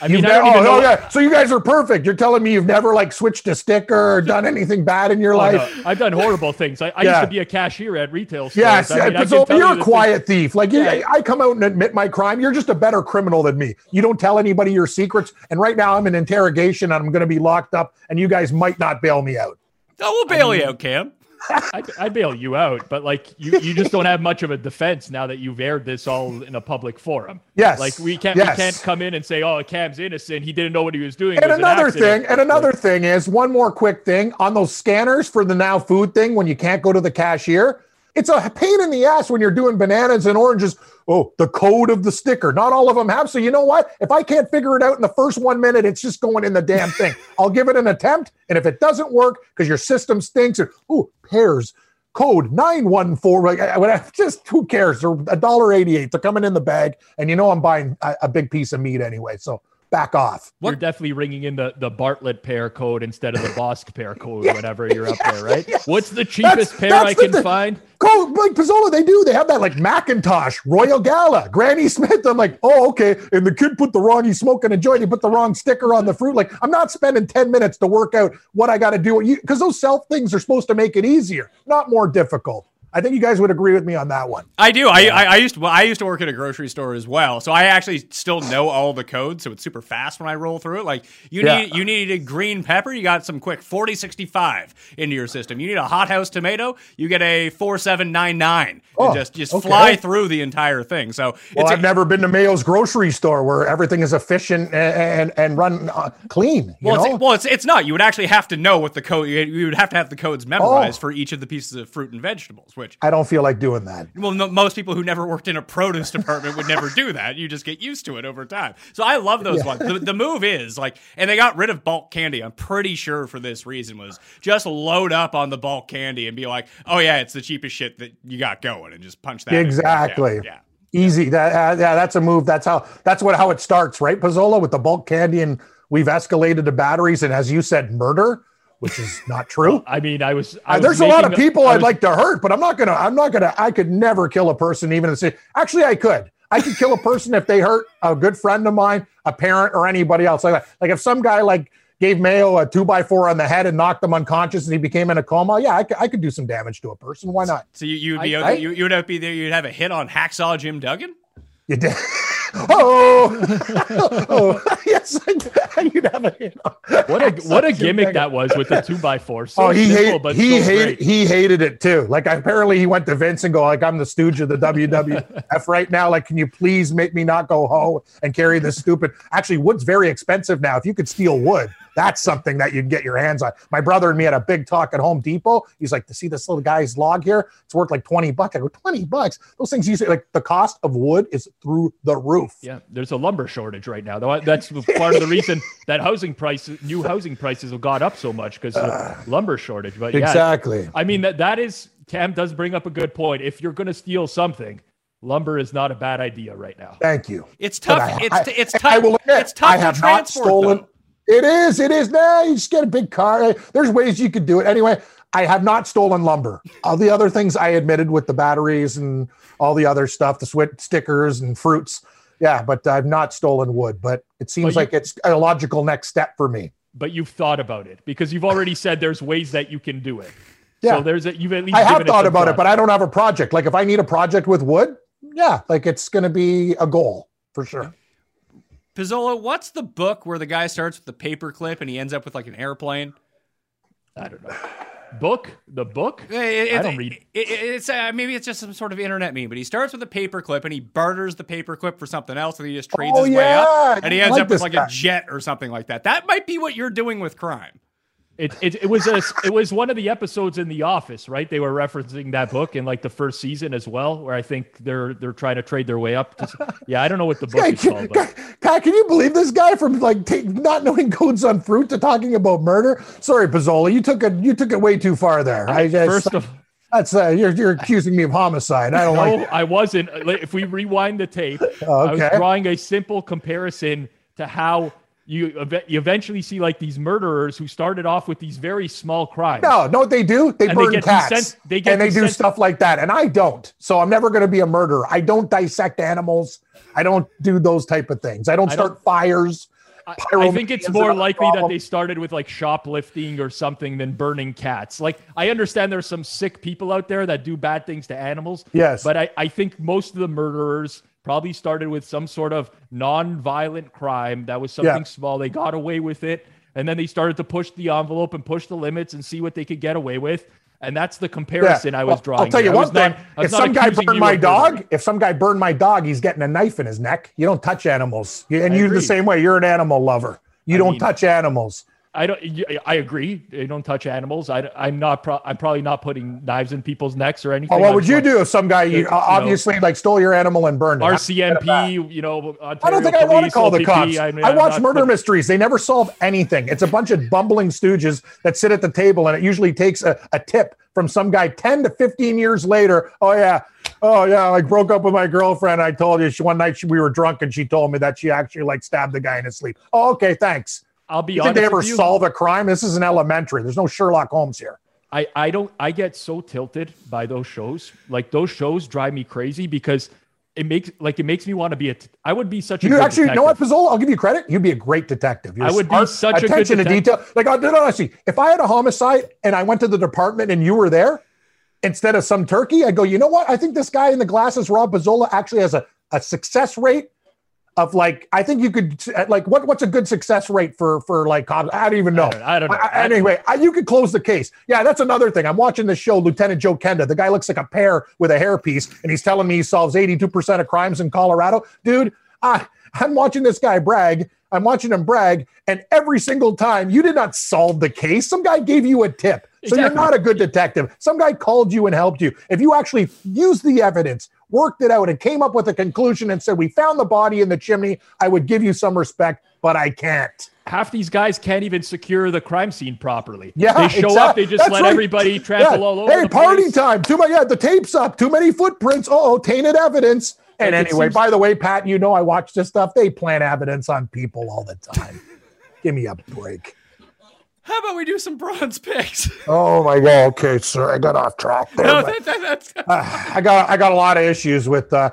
I You've mean, I don't even oh, know. oh, yeah. So you guys are perfect. You're telling me you've never like switched a sticker or done anything bad in your Oh, life? no, I've done horrible things. I, I Yeah. used to be a cashier at retail stores. Yes, I mean, I can so you're you a the quiet thief. Like you, Yeah. I come out and admit my crime. You're just a better criminal than me. You don't tell anybody your secrets. And right now I'm in interrogation and I'm going to be locked up. And you guys might not bail me out. Oh, we'll bail you out, Cam. I, I bail you out, but like you, you just don't have much of a defense now that you've aired this all in a public forum. Yes, Like we can't yes. we can't come in and say, "Oh, Cam's innocent. He didn't know what he was doing." And was another accident." thing, and another thing is one more quick thing on those scanners for the now food thing when you can't go to the cashier. It's a pain in the ass when you're doing bananas and oranges. Oh, the code of the sticker. Not all of them have. So you know what? If I can't figure it out in the first one minute, it's just going in the damn thing. I'll give it an attempt. And if it doesn't work because your system stinks, or oh, pears. Code 914. Like, just who cares? They're a dollar eighty-eight. They're coming in the bag, and you know I'm buying a, a big piece of meat anyway. So back off. You're definitely ringing in the, the Bartlett pear code instead of the Bosc pear code, whenever you're up there, right? What's the cheapest pear that's I can thing. find? Go like Pizzola, they do. They have that like Macintosh, Royal Gala, Granny Smith. I'm like, oh, okay. And the kid put the wrong, he's smoking a joint. He put the wrong sticker on the fruit. Like, I'm not spending 10 minutes to work out what I got to do. Because those self things are supposed to make it easier, not more difficult. I think you guys would agree with me on that one. I do. I, I I used to well, I used to work at a grocery store as well, so I actually still know all the codes. So it's super fast when I roll through it. Like you Yeah. need you needed green pepper, you got some quick forty sixty five into your system. You need a hothouse tomato, you get a four seven nine nine. Oh, just just okay. fly through the entire thing. So Well, it's a- I've never been to Mayo's grocery store where everything is efficient and and, and run uh, clean. You well, know? it's, well, it's it's not. You would actually have to know what the code. You you would have to have the codes memorized Oh. for each of the pieces of fruit and vegetables. Which, I don't feel like doing that. well, no, most people who never worked in a produce department would never do that. You just get used to it over time. So I love those ones. The, the move is like, and they got rid of bulk candy. I'm pretty sure for this reason was just load up on the bulk candy and be like, oh yeah, it's the cheapest shit that you got going, and just punch that. Exactly. Yeah. Easy. That uh, yeah, that's a move. That's how that's what how it starts, right? Pizzola with the bulk candy, and we've escalated to batteries, and as you said, murder, which is not true. I mean, I was. I Uh, was There's a lot of people I I'd was- like to hurt, but I'm not gonna. I'm not gonna. I could never kill a person, even if say. Actually, I could. I could kill a person if they hurt a good friend of mine, a parent, or anybody else like that. Like if some guy like gave Mayo a two by four on the head and knocked him unconscious, and he became in a coma. Yeah, I could, I could do some damage to a person. Why not? So you you'd be I- I- you, you'd have be there. You'd have a hit on hacksaw Jim Duggan. You did. oh, oh, oh. yes, I, you'd have a hit. on- What a what a gimmick that was with the two by four. Oh, so oh, he simple, hated. but He hated. He hated it too. Like apparently, he went to Vince and go like, "I'm the stooge of the WWF right now. Like, can you please make me not go home and carry this stupid?" Actually, wood's very expensive now. If you could steal wood, that's something that you'd get your hands on. My brother and me had a big talk at Home Depot. He's like, "To see this little guy's log here, it's worth like twenty bucks." I go, 20 bucks? Those things usually like the cost of wood is through the roof." Yeah, there's a lumber shortage right now. Though that's part of the reason that housing prices, new housing prices, have got up so much because of ah. lumber shortage. But yeah, Exactly. I mean that that is Cam does bring up a good point. If you're going to steal something, lumber is not a bad idea right now. Thank you. It's tough. I- it's I- it's I tough. will admit, it's tough I to have not stolen. though. It is. It is. Nah, you just get a big car. Eh, there's ways you could do it. Anyway, I have not stolen lumber. All the other things I admitted with the batteries and all the other stuff, the swit stickers and fruits. Yeah, but I've not stolen wood. But it seems But you- like it's a logical next step for me. But you've thought about it because you've already said there's ways that you can do it. Yeah. So there's a you've at least I have thought about it, but I don't have a project. Like if I need a project with wood, yeah, like it's going to be a goal for sure. Pizzola, what's the book where the guy starts with the paperclip and he ends up with like an airplane? I don't know. Book the book. It- it- I don't read. it- it- it's uh, maybe it's just some sort of internet meme, but he starts with a paperclip and he barters the paperclip for something else, and he just trades Oh, his way up, and he ends like up with like guy. a jet or something like that. That might be what you're doing with crime. It, it, it was a it was one of the episodes in The Office, right? They were referencing that book in like the first season as well, where I think they're they're trying to trade their way up. To, yeah, I don't know what the book Guy, is called, but Pat, can you believe this guy from like take, not knowing codes on fruit to talking about murder? Sorry, Pizzola, you took it. You took it way too far there. I just, first of that's uh, you're you're accusing me of homicide. I don't no, like. I wasn't. If we rewind the tape, I was drawing a simple comparison to how you ev- you eventually see like these murderers who started off with these very small crimes. No, no, they do. They And they burn get cats. desens- they get and they do stuff like that, and I don't. So I'm never going to be a murderer. I don't dissect animals. I don't do those type of things. I don't I start don't- fires. I, I think it's more likely that they started with like shoplifting or something than burning cats. Like I understand there's some sick people out there that do bad things to animals. Yes. But I, I think most of the murderers probably started with some sort of non-violent crime that was something Yeah. small. They got away with it. And then they started to push the envelope and push the limits and see what they could get away with. And that's the comparison I was drawing. I'll tell you one not- thing. If some guy burned my dog, if some guy burned my dog, he's getting a knife in his neck. You don't touch animals. And I you're the same way. You're an animal lover. You I don't mean- touch animals. I don't. I agree. They don't touch animals. I, am not. Pro, I'm probably not putting knives in people's necks or anything. Well, what I would you do if some guy you, you know, obviously like stole your animal and burned it? RCMP, you know, I don't think I want to Police, call the cops. I, I, mean, I'm watch murder putting- mysteries. They never solve anything. It's a bunch of bumbling stooges that sit at the table, and it usually takes a, a tip from some guy 10 to 15 years later. Oh, yeah. Oh, yeah. I broke up with my girlfriend. I told you she, one night she, we were drunk and she told me that she actually like stabbed the guy in his sleep. Oh, okay. Thanks. I'll be You honest they ever solve a crime? This is an elementary. There's no Sherlock Holmes here. I, I don't. I get so tilted by those shows. Like those shows drive me crazy because it makes like it makes me want to be a. T- I would be such a. You actually, you know what. Pizzola? I'll give you credit. You'd be a great detective. You're I would be smart, such a good attention to detail. Like, I did honestly, if I had a homicide and I went to the department and you were there instead of some turkey, I go, you know what? I think this guy in the glasses, Rob Pizzola, actually has a, a success rate of like, I think you could like, what what's a good success rate for for like cops? I don't even know. I don't, I don't know. I- anyway, I, you could close the case. Yeah, that's another thing. I'm watching the show, Lieutenant Joe Kenda. The guy looks like a pear with a hairpiece, and he's telling me he solves 82% of crimes in Colorado. Dude, I, I'm watching this guy brag. I'm watching him brag, and every single time you did not solve the case. Some guy gave you a tip. So you're not a good detective. Some guy called you and helped you. If you actually used the evidence, worked it out, and came up with a conclusion and said, We found the body in the chimney, I would give you some respect, but I can't. half these guys can't even secure the crime scene properly. Yeah, they show exact- up, they just that's let right. everybody trample Yeah. all over. Hey, the party place. time. Too much. Yeah, the tape's up. Too many footprints. Oh, tainted evidence. And anyway, seems- by the way, Pat, you know I watch this stuff. They plant evidence on people all the time. Give me a break. How about we do some bronze picks? Oh my god. Okay, sir. I got off track there. no, that, that, that's Uh, I got I got a lot of issues with uh,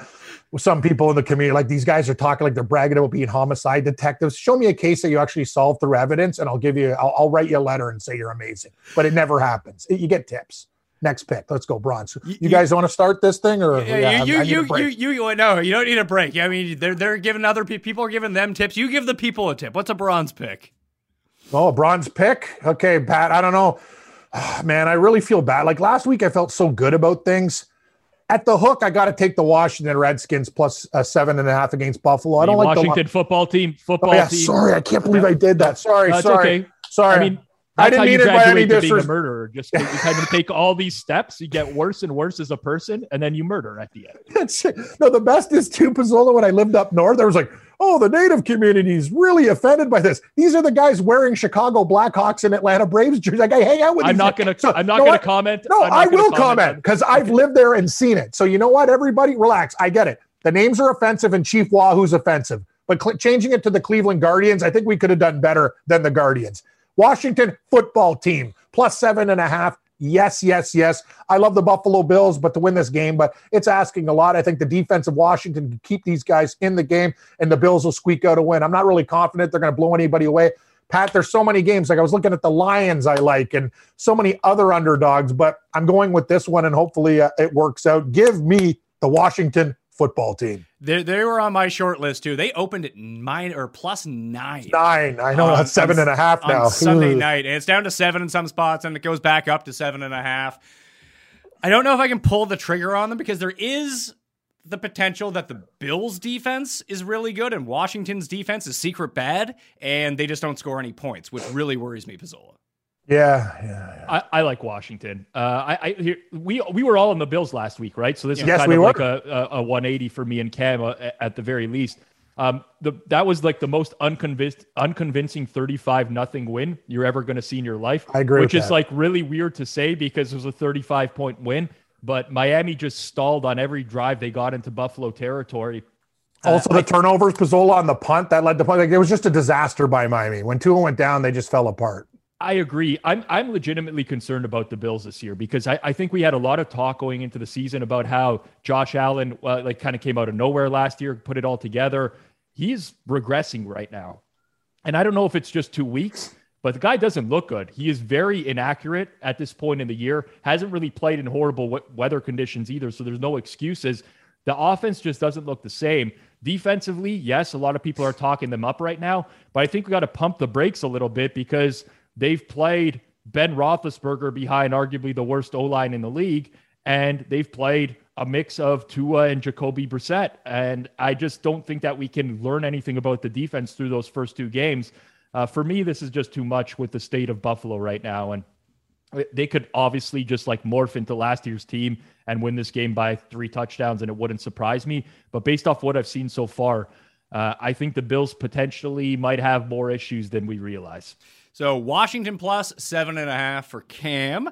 with some people in the community. Like these guys are talking like they're bragging about being homicide detectives. Show me a case that you actually solved through evidence, and I'll give you. I'll, I'll write you a letter and say you're amazing. But it never happens. You get tips. Next pick. Let's go, Bronze. You, you- guys want to start this thing, or Yeah, you, you, you, you, you, no, you don't need a break. I mean, they're they're giving other pe- people are giving them tips. You give the people a tip. What's a bronze pick? Oh, a bronze pick. Okay, Pat. I don't know. Ah, Man, I really feel bad. Like last week, I felt so good about things. At the hook, I got to take the Washington Redskins plus uh, seven and a half against Buffalo. I don't The like the. Washington football team. Football Oh yeah, team. sorry, I can't believe I did that. Sorry, No, sorry, okay. sorry. I mean, I didn't mean it by any graduate to being a murderer. Just you kind of take all these steps, you get worse and worse as a person, and then you murder at the end. That's- no, the best is too Pizzola. When I lived up north, there was like, oh, the native community is really offended by this. These are the guys wearing Chicago Blackhawks and Atlanta Braves jerseys. Like, I hang out with. I'm not gonna. So, I'm not know gonna comment. No, I will comment because I've lived there and seen it. So you know what? Everybody, relax. I get it. The names are offensive and Chief Wahoo's offensive, but cl- changing it to the Cleveland Guardians, I think we could have done better than the Guardians. Washington football team plus seven and a half. Yes, yes, yes. I love the Buffalo Bills, but to win this game, but it's asking a lot. I think the defense of Washington can keep these guys in the game, and the Bills will squeak out a win. I'm not really confident they're going to blow anybody away. Pat, there's so many games. Like I was looking at the Lions, I like, and so many other underdogs, but I'm going with this one, and hopefully uh, it works out. Give me the Washington football team. They, they were on my short list too. They opened at nine or plus nine. Nine. I know on- that's seven on- and a half now. Sunday night, and it's down to seven in some spots, and it goes back up to seven and a half. I don't know if I can pull the trigger on them because there is the potential that the Bills' defense is really good and Washington's defense is secret bad, and they just don't score any points, which really worries me, Pizzola. Yeah, yeah, yeah. I, I like Washington. Uh, I, I we we were all on the Bills last week, right? So this is kind we of were. like a, a, a 180 for me and Cam uh, at the very least. Um, the that was like the most unconvinced, unconvincing 35 nothing win you're ever going to see in your life. I agree Which is that. like really weird to say because it was a 35 point win, but Miami just stalled on every drive they got into Buffalo territory. Also, the turnovers, Pizzola on the punt that led to punt. Like it was just a disaster by Miami. When Tua went down, they just fell apart. I agree. I'm I'm legitimately concerned about the Bills this year because I, I think we had a lot of talk going into the season about how Josh Allen uh, like kind of came out of nowhere last year, put it all together. He's regressing right now. And I don't know if it's just two weeks, but the guy doesn't look good. He is very inaccurate at this point in the year, hasn't really played in horrible we- weather conditions either. So there's no excuses. The offense just doesn't look the same. Defensively, yes, a lot of people are talking them up right now, but I think we got to pump the brakes a little bit because they've played Ben Roethlisberger behind arguably the worst O line in the league, and they've played a mix of Tua and Jacoby Brissett. And I just don't think that we can learn anything about the defense through those first two games. Uh, for me, this is just too much with the state of Buffalo right now. And they could obviously just like morph into last year's team and win this game by three touchdowns, and it wouldn't surprise me. But based off what I've seen so far, uh, I think the Bills potentially might have more issues than we realize. So Washington plus seven and a half for Cam.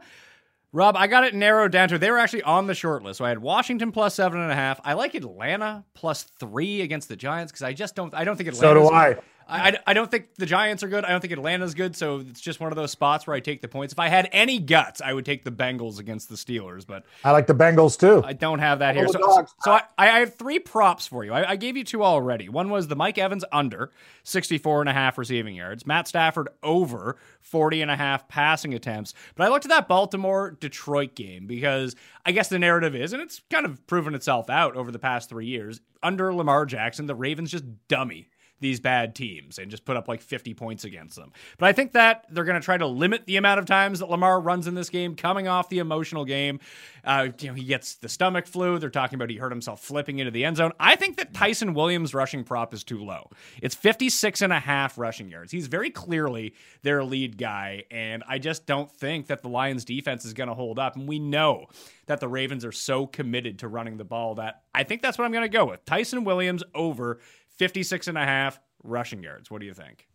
Rob, I got it narrowed down to they were actually on the short list. So I had Washington plus seven and a half. I like Atlanta plus three against the Giants because I just don't. I don't think Atlanta. So do I. I, I don't think the Giants are good. I don't think Atlanta's good. So it's just one of those spots where I take the points. If I had any guts, I would take the Bengals against the Steelers, but I like the Bengals too. I don't have that here. Oh, So, dogs. so I, I have three props for you. I, I gave you two already. One was the Mike Evans under 64 and a half receiving yards, Matt Stafford over 40 and a half passing attempts. But I looked at that Baltimore Detroit game because I guess the narrative is, and it's kind of proven itself out over the past three years, under Lamar Jackson, the Ravens just dummy these bad teams and just put up like 50 points against them. But I think that they're going to try to limit the amount of times that Lamar runs in this game, coming off the emotional game. Uh, you know, he gets the stomach flu. They're talking about he hurt himself flipping into the end zone. I think that Ty'Son Williams' rushing prop is too low. It's 56 and a half rushing yards. He's very clearly their lead guy, and I just don't think that the Lions defense is going to hold up. And we know that the Ravens are so committed to running the ball that I think that's what I'm going to go with. Ty'Son Williams over 56 and a half rushing yards. What do you think?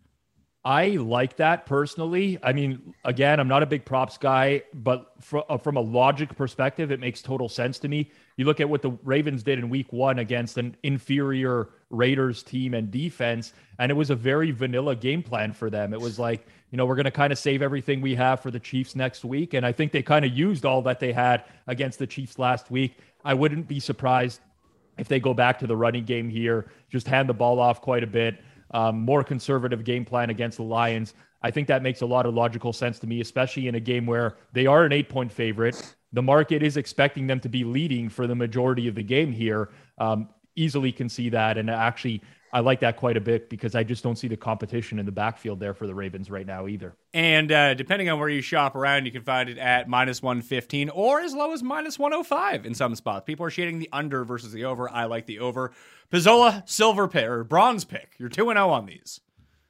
I like that personally. I mean, again, I'm not a big props guy, but uh, from a logic perspective, it makes total sense to me. You look at what the Ravens did in week one against an inferior Raiders team and defense, and it was a very vanilla game plan for them. It was like, you know, we're going to kind of save everything we have for the Chiefs next week. And I think they kind of used all that they had against the Chiefs last week. I wouldn't be surprised if they go back to the running game here, just hand the ball off quite a bit, um, more conservative game plan against the Lions. I think that makes a lot of logical sense to me, especially in a game where they are an eight point favorite. The market is expecting them to be leading for the majority of the game here. Um, easily can see that. And actually, I like that quite a bit because I just don't see the competition in the backfield there for the Ravens right now either. And uh, depending on where you shop around, you can find it at minus 115 or as low as minus 105 in some spots. People are shading the under versus the over. I like the over. Pizzola, silver pick or bronze pick. You're 2 0 on these.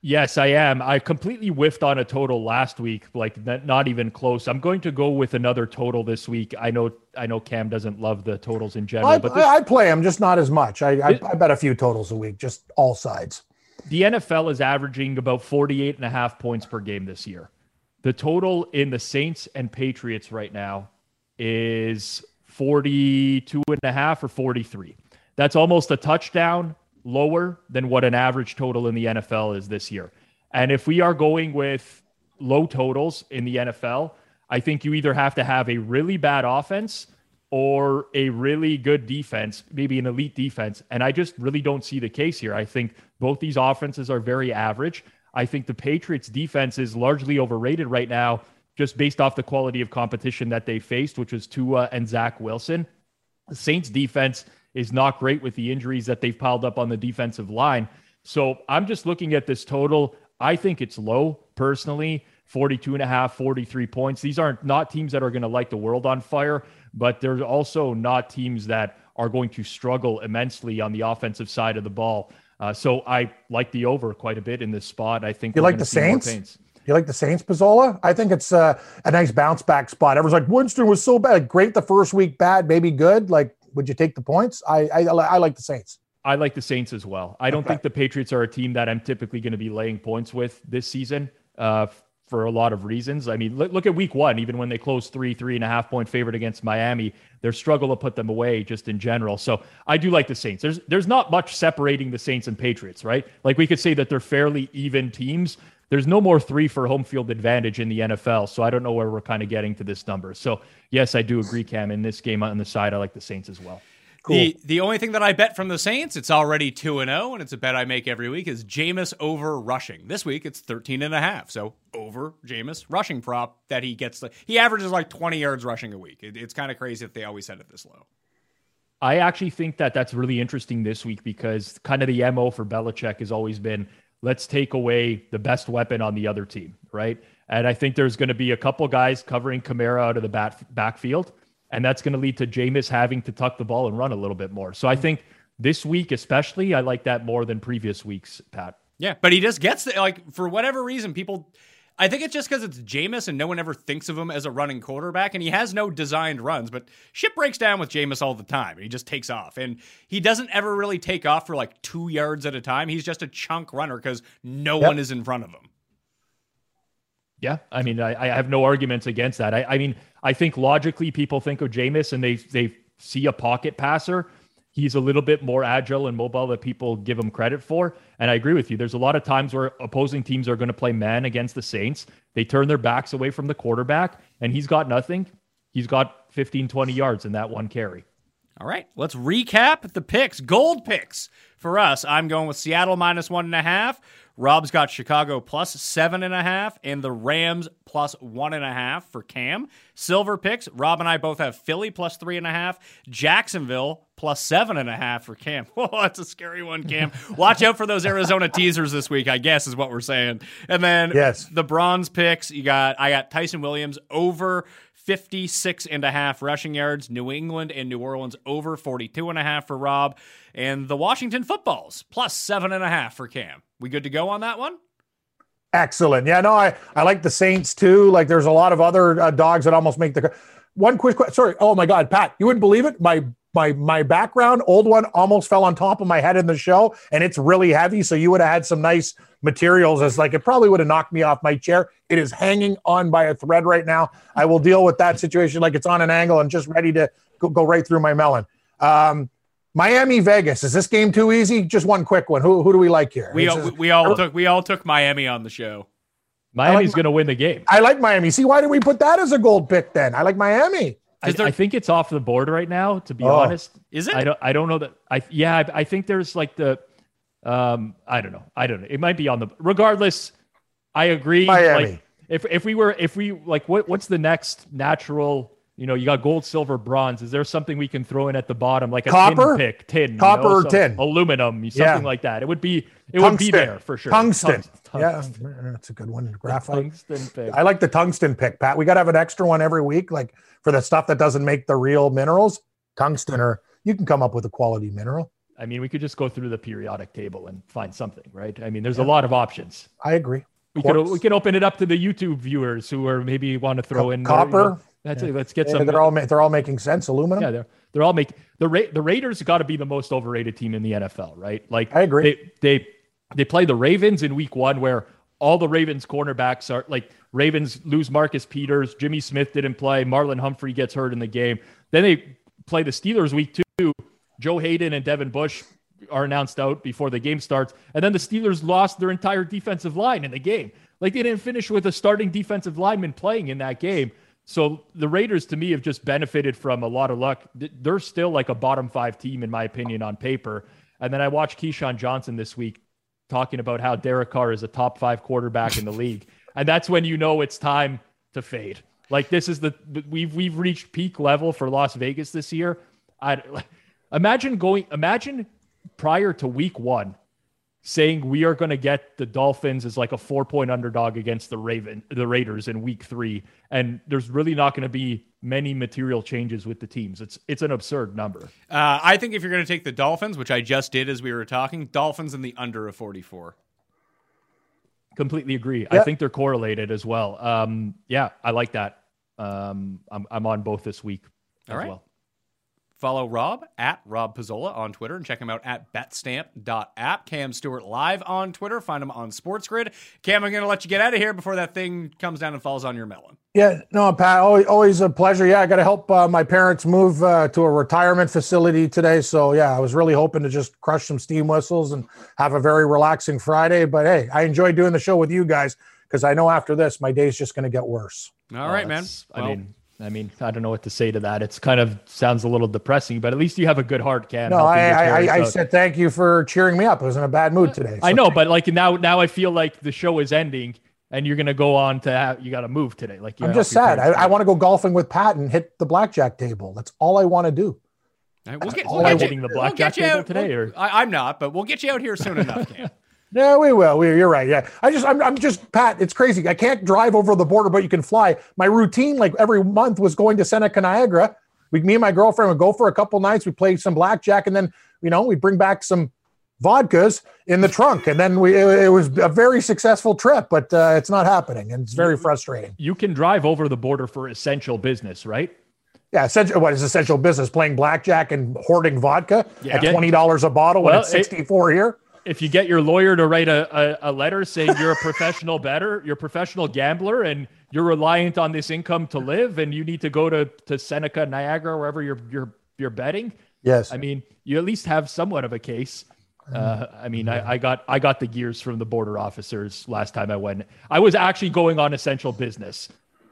Yes, I am. I completely whiffed on a total last week, like not even close. I'm going to go with another total this week. I know, I know, Cam doesn't love the totals in general, I, but this, I, I play them, just not as much. I, I, I bet a few totals a week, just all sides. the NFL is averaging about 48 and a half points per game this year. The total in the Saints and Patriots right now is 42 and a half or 43. That's almost a touchdown lower than what an average total in the NFL is this year. And if we are going with low totals in the NFL, I think you either have to have a really bad offense or a really good defense, maybe an elite defense. And I just really don't see the case here. I think both these offenses are very average. I think the Patriots defense is largely overrated right now, just based off the quality of competition that they faced, which was Tua and Zach Wilson. The Saints defense is not great with the injuries that they've piled up on the defensive line. So I'm just looking at this total. I think it's low personally 42 and a half, 43 points. These aren't not teams that are going to light the world on fire, but they're also not teams that are going to struggle immensely on the offensive side of the ball. Uh, so I like the over quite a bit in this spot. I think You like the Saints? You like the Saints, Pizzola? I think it's uh, a nice bounce back spot. Everyone's like, Winston was so bad. Great the first week, bad, maybe good. Like, would you take the points? I I, I like the Saints. I like the Saints as well. I don't Okay. think the Patriots are a team that I'm typically going to be laying points with this season uh, for a lot of reasons. I mean, look, look at week one, even when they closed three, three and a half point favorite against Miami, their struggle to put them away just in general. So I do like the Saints. There's, there's not much separating the Saints and Patriots, right? Like we could say that they're fairly even teams. There's no more three for home field advantage in the NFL. So I don't know where we're kind of getting to this number. So yes, I do agree, Cam. In this game on the side, I like the Saints as well. Cool. The the only thing that I bet from the Saints, it's already 2 and 0 and it's a bet I make every week is Jameis over rushing. This week it's 13 and a half. So over Jameis rushing prop that he gets he averages like 20 yards rushing a week. It, it's kind of crazy that they always set it this low. I actually think that that's really interesting this week because kind of the MO for Belichick has always been let's take away the best weapon on the other team, right? And I think there's going to be a couple guys covering Kamara out of the bat, backfield, and that's going to lead to Jameis having to tuck the ball and run a little bit more. So I mm-hmm. think this week, especially, I like that more than previous weeks, Pat. Yeah, but he just gets the, like for whatever reason, people. I think it's just because it's Jameis and no one ever thinks of him as a running quarterback, and he has no designed runs. But shit breaks down with Jameis all the time. He just takes off, and he doesn't ever really take off for like two yards at a time. He's just a chunk runner because no Yep. one is in front of him. Yeah, I mean, I, I have no arguments against that. I, I mean, I think logically people think of Jameis and they they see a pocket passer. He's a little bit more agile and mobile that people give him credit for. And I agree with you. There's a lot of times where opposing teams are going to play man against the Saints. They turn their backs away from the quarterback, and he's got nothing. He's got 15, 20 yards in that one carry. All right, let's recap the picks. Gold picks for us. I'm going with Seattle minus one and a half. Rob's got Chicago plus seven and a half, and the Rams plus one and a half for Cam. Silver picks. Rob and I both have Philly plus three and a half, Jacksonville plus seven and a half for Cam. Whoa, oh, that's a scary one, Cam. Watch out for those Arizona teasers this week, I guess is what we're saying. And then Yes. the bronze picks. You got I got Ty'Son Williams over 56 and a half rushing yards. New England and New Orleans over 42 and a half for Rob. And the Washington footballs plus seven and a half for Cam. We good to go on that one? Excellent. Yeah, no, I, I like the Saints too. Like there's a lot of other uh, dogs that almost make the. One quick question. Sorry. Oh my God, Pat, you wouldn't believe it. My my my background, old one, almost fell on top of my head in the show, and it's really heavy. So you would have had some nice materials. As like it probably would have knocked me off my chair. It is hanging on by a thread right now. I will deal with that situation like it's on an angle and just ready to go, go right through my melon. Um, Miami Vegas. Is this game too easy? Just one quick one. Who who do we like here? We all, is- we all took we all took Miami on the show. Miami's going to win the game. I like Miami. See, why did we put that as a gold pick then? I like Miami. I, there- I think it's off the board right now. To be Oh. honest, Is it? I don't. I don't know that. I yeah. I, I think there's like the. Um. I don't know. I don't know. It might be on the. Regardless, I agree. Miami. Like if if we were if we like what what's the next natural. You know, you got gold, silver, bronze. Is there something we can throw in at the bottom, like a Copper? tin pick, tin, you Copper know, or tin? aluminum, something Yeah. like that? It would be, it would be there for sure. Tungsten. Tungsten. Yeah, that's a good one. Graphite. Tungsten pick. I like the tungsten pick, Pat. We got to have an extra one every week, like for the stuff that doesn't make the real minerals. Tungsten, or you can come up with a quality mineral. I mean, we could just go through the periodic table and find something, right? I mean, there's a lot of options. I agree. We could we could open it up to the YouTube viewers who are maybe want to throw Co- in copper? you know, that's it. Let's get Yeah, some. they're all they're all making sense. Aluminum. yeah, they're they're all making the Ra- the Raiders got to be the most overrated team in the NFL, right? Like I agree. They they they play the Ravens in Week One, where all the Ravens cornerbacks are like Ravens lose Marcus Peters, Jimmy Smith didn't play, Marlon Humphrey gets hurt in the game. Then they play the Steelers Week Two. Joe Haden and Devin Bush are announced out before the game starts, and then the Steelers lost their entire defensive line in the game. Like they didn't finish with a starting defensive lineman playing in that game. So the Raiders, to me, have just benefited from a lot of luck. They're still like a bottom five team, in my opinion, on paper. And then I watched Keyshawn Johnson this week talking about how Derek Carr is a top five quarterback in the league, and that's when you know it's time to fade. Like this is the we've we've reached peak level for Las Vegas this year. I imagine going. Imagine prior to Week One saying we are going to get the Dolphins as like a four point underdog against the Raven, the Raiders in week three. And there's really not going to be many material changes with the teams. It's, it's an absurd number. Uh, I think if you're going to take the Dolphins, which I just did as we were talking, Dolphins in the under of 44. Completely agree. Yeah. I think they're correlated as well. Um, yeah, I like that. Um, I'm, I'm on both this week All as right. well. Follow Rob at Rob Pizzola on Twitter and check him out at betstamp.app. Cam Stewart live on Twitter. Find him on Sports Grid. Cam, I'm going to let you get out of here before that thing comes down and falls on your melon. Yeah, no, Pat, always, always a pleasure. Yeah, I got to help uh, my parents move uh, to a retirement facility today. So, yeah, I was really hoping to just crush some steam whistles and have a very relaxing Friday. But hey, I enjoyed doing the show with you guys because I know after this, my day's just going to get worse. All right, man. That's- I mean, I mean, I don't know what to say to that. It's kind of sounds a little depressing, but at least you have a good heart, Cam. No, I, your I, I, I said thank you for cheering me up. I was in a bad mood uh, today. I know, but like now, now I feel like the show is ending, and you're gonna go on to have you got to move today. Like you I'm just sad. I, I want to go golfing with Pat and hit the blackjack table. That's all I want to do. All right, we'll get, all we'll I get you, hitting the we'll blackjack get you table out today, we'll- or- I, I'm not, but we'll get you out here soon enough, Cam. Yeah, we will. We, you're right. Yeah, I just, I'm, I'm just Pat. It's crazy. I can't drive over the border, but you can fly. My routine, like every month, was going to Seneca, Niagara. We, me and my girlfriend would go for a couple nights. We play some blackjack, and then you know we bring back some vodkas in the trunk, and then we. It, it was a very successful trip, but uh, it's not happening, and it's very frustrating. You can drive over the border for essential business, right? Yeah, essential. What is essential business? Playing blackjack and hoarding vodka Yeah. at twenty dollars a bottle when Well, it's sixty four here. If you get your lawyer to write a, a, a letter saying you're a professional bettor, you're a professional gambler, and you're reliant on this income to live, and you need to go to, to Seneca, Niagara, wherever you're you're you're betting. Yes. I mean, you at least have somewhat of a case. Uh, I mean, I, I got I got the gears from the border officers last time I went. I was actually going on essential business.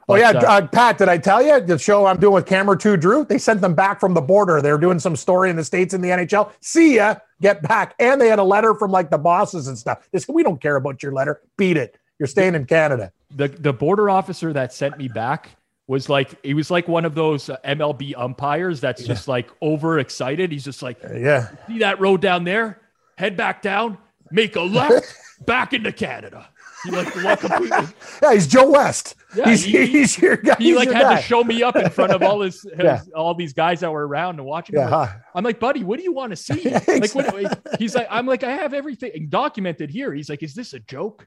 Oh yeah, uh, uh, Pat. Did I tell you the show I'm doing with Camera Two Drew? They sent them back from the border. They were doing some story in the states in the NHL. See ya, get back. And they had a letter from like the bosses and stuff. They said, "We don't care about your letter. Beat it. You're staying in Canada." the the border officer that sent me back was like he was like one of those uh, MLB umpires that's just like overexcited. He's just like, Yeah, see that road down there? Head back down, make a left, back into Canada. He like completely. yeah. He's Joe West. Yeah, he's, he- he's your guy. He he's like had guy. to show me up in front of all his, his- Yeah. all these guys that were around and watching. Yeah, I'm like, huh. I'm like, buddy, what do you want to see? Yeah, Like, what, he's like, I'm like, I have everything documented here. He's like, is this a joke?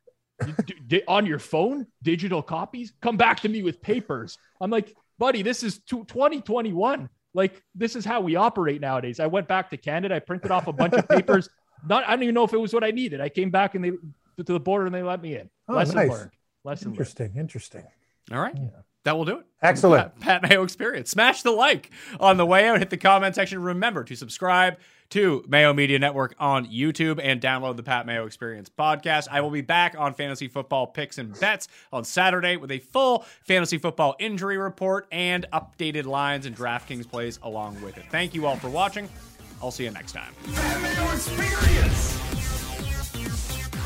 On your phone, digital copies? Come back to me with papers. I'm like, buddy, this is two- 2021. Like, this is how we operate nowadays. I went back to Canada. I printed off a bunch of papers. Not, I don't even know if it was what I needed. I came back and they to the border and they let me in. Oh, Lesson nice. learned. Lesson learned. Interesting. Interesting. All right. That will do it. Excellent. Pat, Pat Mayo Experience. Smash the like on the way out. Hit the comment section. Remember to subscribe to Mayo Media Network on YouTube and download the Pat Mayo Experience podcast. I will be back on fantasy football picks and bets on Saturday with a full fantasy football injury report and updated lines and DraftKings plays along with it. Thank you all for watching. I'll see you next time.